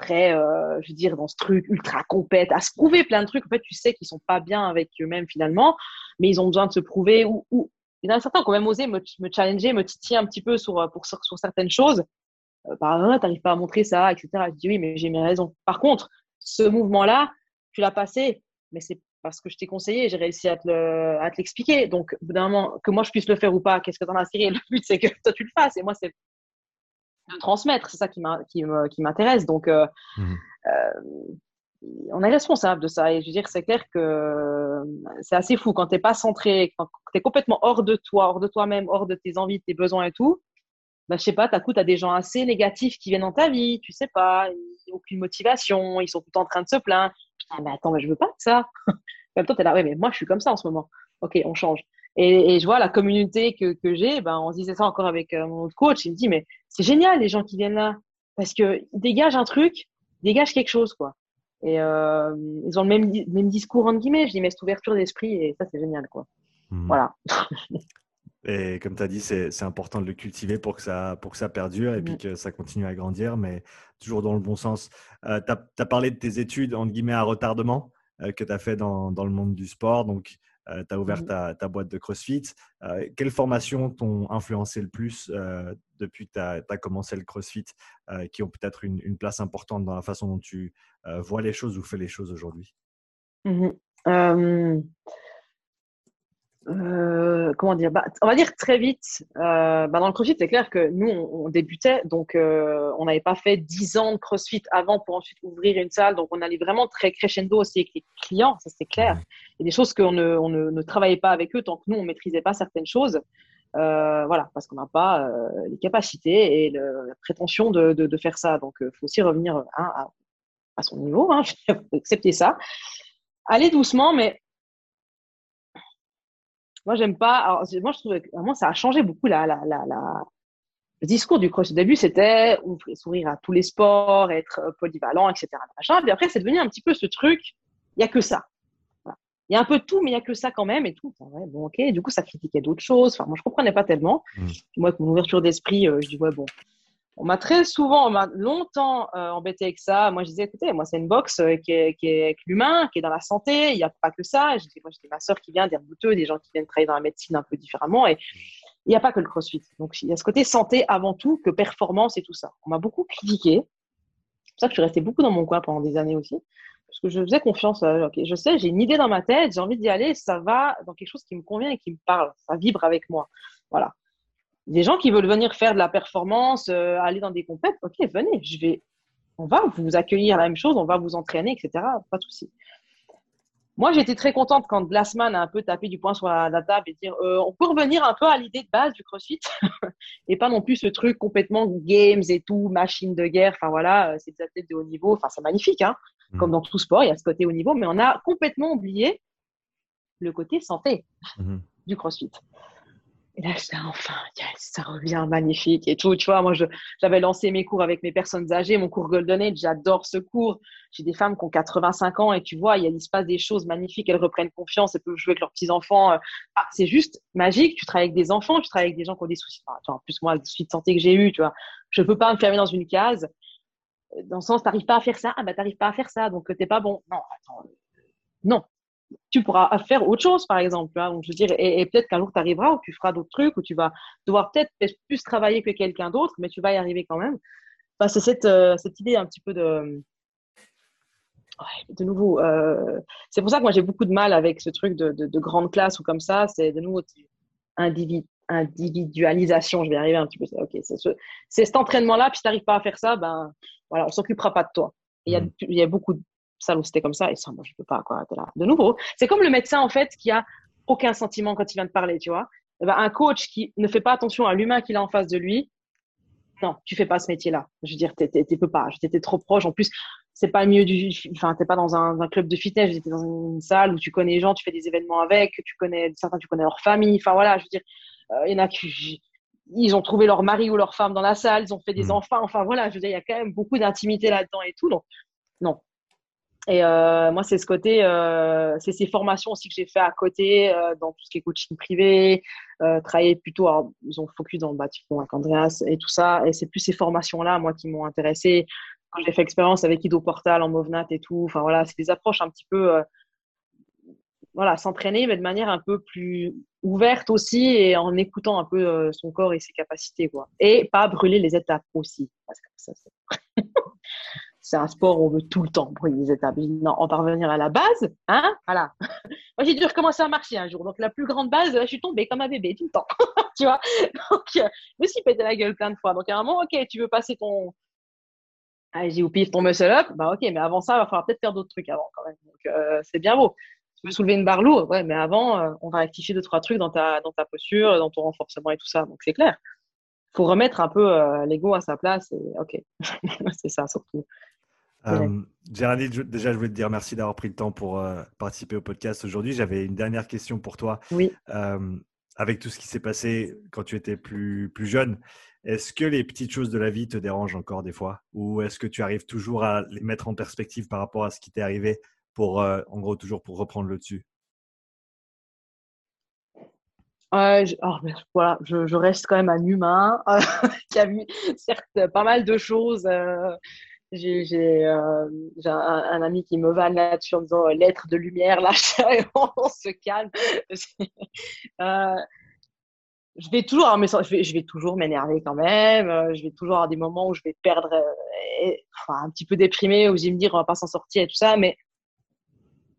très, euh, je veux dire, dans ce truc ultra compète, à se prouver plein de trucs. En fait, tu sais qu'ils sont pas bien avec eux-mêmes finalement, mais ils ont besoin de se prouver. Ou, ou... il y en a certains qui ont même osé me, me challenger, me titiller un petit peu sur, euh, pour, sur, certaines choses. Euh, bah, ah, t'arrives pas à montrer ça, etc. Je dis oui, mais j'ai mes raisons. Par contre, ce mouvement-là, tu l'as passé, mais c'est parce que je t'ai conseillé, j'ai réussi à te l'expliquer. Donc, au bout d'un moment, que moi je puisse le faire ou pas, qu'est-ce que t'en as tiré? Le but, c'est que toi tu le fasses. Et moi, c'est de transmettre. C'est ça qui m'intéresse. Donc, euh, mmh euh, on est responsable de ça. Et je veux dire, c'est clair que c'est assez fou quand tu n'es pas centré, quand tu es complètement hors de toi, hors de toi-même, hors de tes envies, de tes besoins et tout. Bah, je sais pas, coup, tu as des gens assez négatifs qui viennent dans ta vie, tu sais pas, ils aucune motivation, ils sont tout en train de se plaindre. Putain, mais attends, mais je veux pas ça. même temps, tu es là, oui, mais moi, je suis comme ça en ce moment. Ok, on change. Et, je vois la communauté que, que j'ai, ben, on se disait ça encore avec euh, mon coach, il me dit, mais c'est génial les gens qui viennent là, parce qu'ils dégagent un truc, ils dégagent quelque chose, quoi. Et euh, ils ont le même, même discours, entre guillemets, je dis, mais cette ouverture d'esprit, et ça, c'est génial, quoi. Mmh. Voilà. et comme tu as dit, c'est important de le cultiver pour que ça, pour que ça perdure et puis mmh. que ça continue à grandir, mais toujours dans le bon sens. Euh, tu as, parlé de tes études, entre guillemets, à retardement euh, que tu as fait dans, dans, le monde du sport. Donc, euh, tu as ouvert mmh. ta, boîte de CrossFit. Euh, quelles formations t'ont influencé le plus euh, depuis que tu as, commencé le CrossFit, qui ont peut-être une, place importante dans la façon dont tu vois les choses ou fais les choses aujourd'hui? Mmh euh, comment dire bah, On va dire très vite. Euh, bah dans le CrossFit, c'est clair que nous, on, débutait, donc euh, on n'avait pas fait 10 ans de CrossFit avant pour ensuite ouvrir une salle. Donc on allait vraiment très crescendo aussi avec les clients, ça c'est clair. Il y a des choses qu'on ne, on ne, ne, travaillait pas avec eux tant que nous, on maîtrisait pas certaines choses. voilà, parce qu'on n'a pas les capacités et le, la prétention de, de, de, faire ça. Donc il faut aussi revenir hein, à, à, son niveau, hein, accepter ça. Aller doucement, mais moi, j'aime pas. Alors, moi, je trouve que vraiment, ça a changé beaucoup la, la, la, la... le discours du cross. Au début, c'était sourire à tous les sports, être euh, polyvalent, etc. Machin. Puis après, c'est devenu un petit peu ce truc. Il y a que ça. Il y a un peu de tout, mais il y a que ça quand même et tout. Ouais, bon, ok. Du coup, ça critiquait d'autres choses. Enfin, moi, je comprenais pas tellement. Mmh. Moi, avec mon ouverture d'esprit, euh, je dis ouais, bon, on m'a très souvent, on m'a longtemps euh, embêté avec ça. Moi, je disais, écoutez, moi, c'est une boxe euh, qui, est, qui est avec l'humain, qui est dans la santé. Il n'y a pas que ça. Moi, j'ai ma soeur qui vient, des rebouteux, des gens qui viennent travailler dans la médecine un peu différemment. Et il n'y a pas que le crossfit. Donc, il y a ce côté santé avant tout que performance et tout ça. On m'a beaucoup critiqué. C'est pour ça que je suis restée beaucoup dans mon coin pendant des années aussi. Parce que je faisais confiance. À, je sais, j'ai une idée dans ma tête, j'ai envie d'y aller, ça va dans quelque chose qui me convient et qui me parle. Ça vibre avec moi. Voilà des gens qui veulent venir faire de la performance, euh, aller dans des compètes, ok, venez, je vais, on va vous accueillir la même chose, on va vous entraîner, etc. Pas de souci. Moi, j'étais très contente quand Glassman a un peu tapé du poing sur la, table et dire euh, on peut revenir un peu à l'idée de base du CrossFit et pas non plus ce truc complètement games et tout, machine de guerre. Enfin voilà, euh, c'est des athlètes de haut niveau. Enfin, c'est magnifique, hein. Mmh. Comme dans tout sport, il y a ce côté haut niveau, mais on a complètement oublié le côté santé mmh. du CrossFit. Et là, je enfin, ça revient magnifique et tout. Tu vois, moi, j'avais lancé mes cours avec mes personnes âgées, mon cours Golden Age, j'adore ce cours. J'ai des femmes qui ont 85 ans et tu vois, il, se passe des choses magnifiques, elles reprennent confiance, elles peuvent jouer avec leurs petits-enfants. Ah, c'est juste magique. Tu travailles avec des enfants, tu travailles avec des gens qui ont des soucis. En plus, moi, les soucis de santé que j'ai eu, tu vois, je peux pas me fermer dans une case. Dans le sens, t'arrives pas à faire ça, ah bah t'arrives pas à faire ça, donc t'es pas bon. Non, attends, non, tu pourras faire autre chose, par exemple. Donc, je veux dire, et, peut-être qu'un jour, tu arriveras où tu feras d'autres trucs, où tu vas devoir peut-être plus travailler que quelqu'un d'autre, mais tu vas y arriver quand même. Enfin, c'est cette, euh, cette idée un petit peu de, de nouveau, euh, c'est pour ça que moi j'ai beaucoup de mal avec ce truc de, de, grande classe ou comme ça. C'est de nouveau individualisation. Je vais arriver un petit peu. Ok, c'est ce, cet entraînement-là. Puis si tu n'arrives pas à faire ça, ben voilà, on s'occupera pas de toi. Il y, a, mm. il y a beaucoup de salles où c'était comme ça et ça, moi je peux pas quoi. Là. De nouveau, c'est comme le médecin en fait qui a aucun sentiment quand il vient de parler, tu vois. Eh ben, un coach qui ne fait pas attention à l'humain qu'il a en face de lui, non, tu fais pas ce métier-là. Je veux dire, tu peux pas. J'étais trop proche. En plus, c'est pas mieux du, enfin, t'es pas dans un, un, club de fitness. J'étais dans une salle où tu connais les gens, tu fais des événements avec, tu connais certains, tu connais leur famille. Enfin voilà, je veux dire, euh, il y en a qui, ils ont trouvé leur mari ou leur femme dans la salle, ils ont fait des mmh. enfants. Enfin voilà, je veux dire, il y a quand même beaucoup d'intimité là-dedans et tout. Donc non, et euh, moi, c'est ce côté, euh, c'est ces formations aussi que j'ai fait à côté euh, dans tout ce qui est coaching privé, travailler plutôt, alors, ils ont focus dans le bâtiment avec Andreas et tout ça. Et c'est plus ces formations-là, moi, qui m'ont intéressé. Quand j'ai fait expérience avec Ido Portal en Movnat et tout, enfin voilà, c'est des approches un petit peu, voilà, s'entraîner, mais de manière un peu plus ouverte aussi et en écoutant un peu son corps et ses capacités, quoi. Et pas brûler les étapes aussi. Parce que ça, c'est un sport où on veut tout le temps brûler les étapes. Non, on va revenir à la base, hein Voilà. Moi, j'ai dû recommencer à marcher un jour. Donc, la plus grande base, je suis tombée comme un bébé tout le temps. tu vois Donc, euh, je me suis pété la gueule plein de fois. Donc, à un moment, OK, tu veux passer ton. Allez, au pif ton muscle up. Bah, OK, mais avant ça, il va falloir peut-être faire d'autres trucs avant quand même. Donc, euh, c'est bien beau. Tu veux soulever une barre lourde, ouais, mais avant, euh, on va rectifier deux, trois trucs dans ta, dans ta posture, dans ton renforcement et tout ça. Donc, c'est clair. faut remettre un peu l'ego à sa place. Et, OK, c'est ça surtout. Euh, Géraldine, déjà, je voulais te dire merci d'avoir pris le temps pour euh, participer au podcast aujourd'hui. J'avais une dernière question pour toi. Oui. Euh, avec tout ce qui s'est passé quand tu étais plus, plus jeune, est-ce que les petites choses de la vie te dérangent encore des fois? Ou est-ce que tu arrives toujours à les mettre en perspective par rapport à ce qui t'est arrivé pour, euh, en gros, toujours pour reprendre le dessus? Je, oh, voilà, je, je, reste quand même un humain qui a vu certes pas mal de choses j'ai euh, un, un, ami qui me vanne là-dessus en disant euh, lettre de lumière, là, on se calme. euh, je vais toujours, mais je vais, toujours m'énerver quand même. Euh, je vais toujours avoir des moments où je vais perdre, enfin, un petit peu déprimé, où je vais me dire on va pas s'en sortir et tout ça. Mais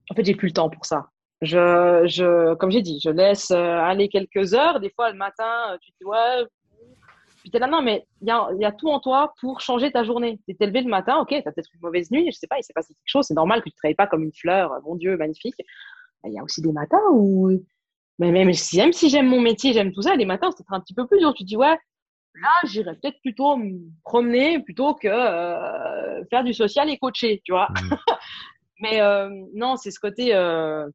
en fait, j'ai plus le temps pour ça. Je, je, comme j'ai dit, je laisse aller quelques heures. Des fois, le matin, tu te dis ouais, puis t'es là, non, mais il y a, y a, tout en toi pour changer ta journée. Tu t'es levé le matin, ok, t'as peut-être une mauvaise nuit, je sais pas, il s'est passé quelque chose, c'est normal que tu travailles pas comme une fleur, bon Dieu, magnifique. Il y a aussi des matins où, mais même si, même si j'aime mon métier, j'aime tout ça, les matins, c'est un petit peu plus dur. Tu te dis, ouais, là, j'irais peut-être plutôt me promener plutôt que euh, faire du social et coacher, tu vois. Mmh. mais euh, non, c'est ce côté euh,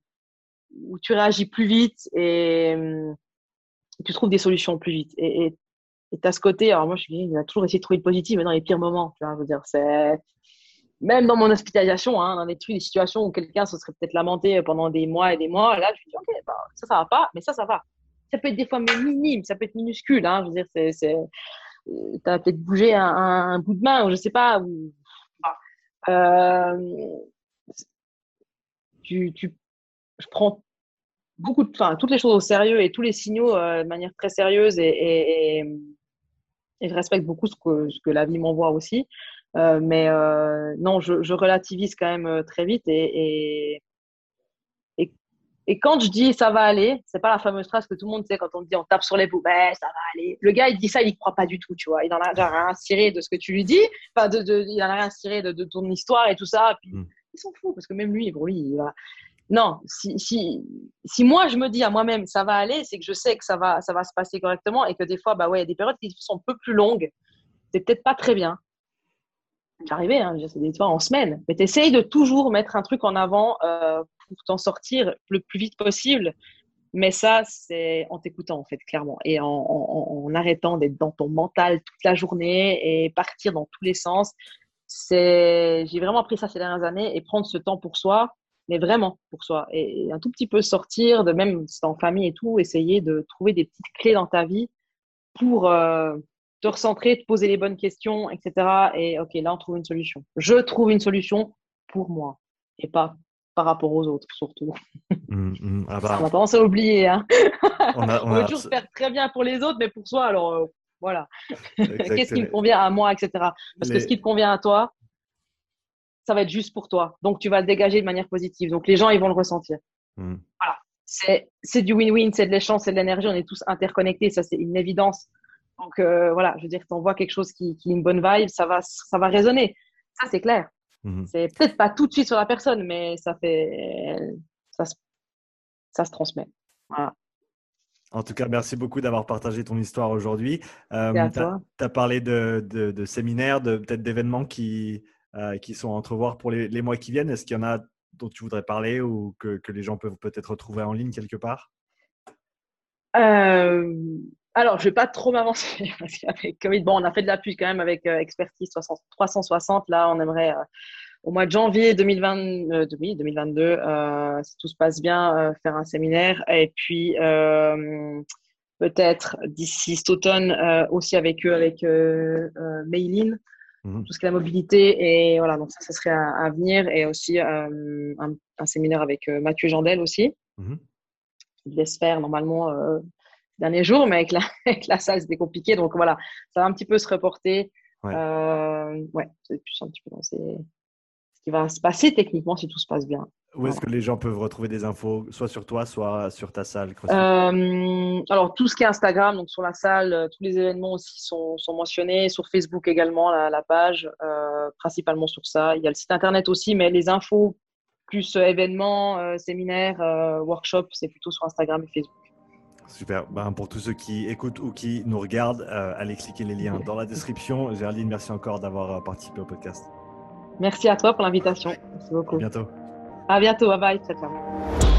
où tu réagis plus vite et tu trouves des solutions plus vite. Et, et et tu as ce côté, alors moi, je suis, il a toujours essayé de trouver le positif, mais dans les pires moments. Tu vois, je veux dire, c'est même dans mon hospitalisation, hein, dans des trucs, des situations où quelqu'un se serait peut-être lamenté pendant des mois et des mois. Là, je me dis, ok, bah, ça, ça va pas, mais ça, ça va. Ça peut être des fois minime, ça peut être minuscule. Hein, je veux dire, c'est, c'est, t'as peut-être bougé un, un, bout de main ou je sais pas. Ou, euh, tu, tu, je prends beaucoup de, enfin, toutes les choses au sérieux et tous les signaux euh, de manière très sérieuse et, et, et et je respecte beaucoup ce que, ce que la vie m'envoie aussi. Euh, mais euh, non, je, je, relativise quand même euh, très vite et, et, et, quand je dis ça va aller, c'est pas la fameuse phrase que tout le monde sait quand on dit on tape sur les poubelles, ça va aller. Le gars il dit ça, il y croit pas du tout, tu vois. Il en a rien tiré de ce que tu lui dis, enfin de, de, il en a rien tiré de, de ton histoire et tout ça. Puis, mm. Il s'en fout parce que même lui, pour lui, il va, non, si, si, moi je me dis à moi-même ça va aller, c'est que je sais que ça va, ça va se passer correctement et que des fois, bah ouais, il y a des périodes qui sont un peu plus longues. C'est peut-être pas très bien. J'arrivais, hein, c'est des fois en semaine, mais tu essayes de toujours mettre un truc en avant euh, pour t'en sortir le plus vite possible. Mais ça, c'est en t'écoutant, en fait, clairement. Et en, en, en arrêtant d'être dans ton mental toute la journée et partir dans tous les sens. C'est, j'ai vraiment appris ça ces dernières années et prendre ce temps pour soi mais vraiment pour soi. Et, un tout petit peu sortir de même si en famille et tout, essayer de trouver des petites clés dans ta vie pour euh, te recentrer, te poser les bonnes questions, etc. Et ok, là on trouve une solution. Je trouve une solution pour moi et pas par rapport aux autres surtout. Mmh, mmh. Ah bah. On a tendance à oublier. Hein. On, a, on, veut toujours faire très bien pour les autres, mais pour soi, alors euh, voilà. Qu'est-ce qui me convient à moi, etc. Parce que ce qui te convient à toi, ça va être juste pour toi. Donc, tu vas le dégager de manière positive. Donc, les gens, ils vont le ressentir. Hmm. Voilà. C'est du win-win, c'est de l'échange, c'est de l'énergie. On est tous interconnectés. Ça, c'est une évidence. Donc, euh, voilà, je veux dire, tu envoies quelque chose qui, qui est une bonne vibe, ça va, ça va résonner. Ça, c'est clair. Mhm. C'est peut-être pas tout de suite sur la personne, mais ça fait, ça se, ça se transmet. Voilà. En tout cas, merci beaucoup d'avoir partagé ton histoire aujourd'hui. Euh, tu as, parlé de, de- de séminaires, de peut-être d'événements qui, euh, qui sont à entrevoir pour les, mois qui viennent. Est-ce qu'il y en a dont tu voudrais parler ou que, les gens peuvent peut-être retrouver en ligne quelque part? Euh, alors, je vais pas trop m'avancer bon, on a fait de l'appui quand même avec euh, Expertise 60 360. Là, on aimerait euh, au mois de janvier 2020, euh, de- oui, 2022, euh, si tout se passe bien, faire un séminaire. Et puis, peut-être d'ici cet automne aussi avec eux, avec euh, Mhm. tout ce qui est la mobilité. Et voilà, donc ça, ça serait à, à venir. Et aussi euh, un, un séminaire avec euh, Mathieu Jandel aussi qui devait se faire normalement euh, ces derniers jours, mais avec la, avec la salle, c'était compliqué. Donc voilà, ça va un petit peu se reporter. Ouais. Euh, ouais, c'est plus un petit peu dans ces- ce qui va se passer techniquement si tout se passe bien. Où est-ce que les gens peuvent retrouver des infos, soit sur toi, soit sur ta salle Euh, alors, tout ce qui est Instagram, donc sur la salle, euh, tous les événements aussi sont, sont mentionnés. Sur Facebook également, la, la page, euh, principalement sur ça. Il y a le site internet aussi, mais les infos, plus euh, événements, euh, séminaires, workshops, c'est plutôt sur Instagram et Facebook. Super. Ben, pour tous ceux qui écoutent ou qui nous regardent, allez cliquer les liens dans la description. Géraldine, merci encore d'avoir participé au podcast. Merci à toi pour l'invitation. Merci À beaucoup. bientôt. À bientôt. Bye bye. Ciao, ciao.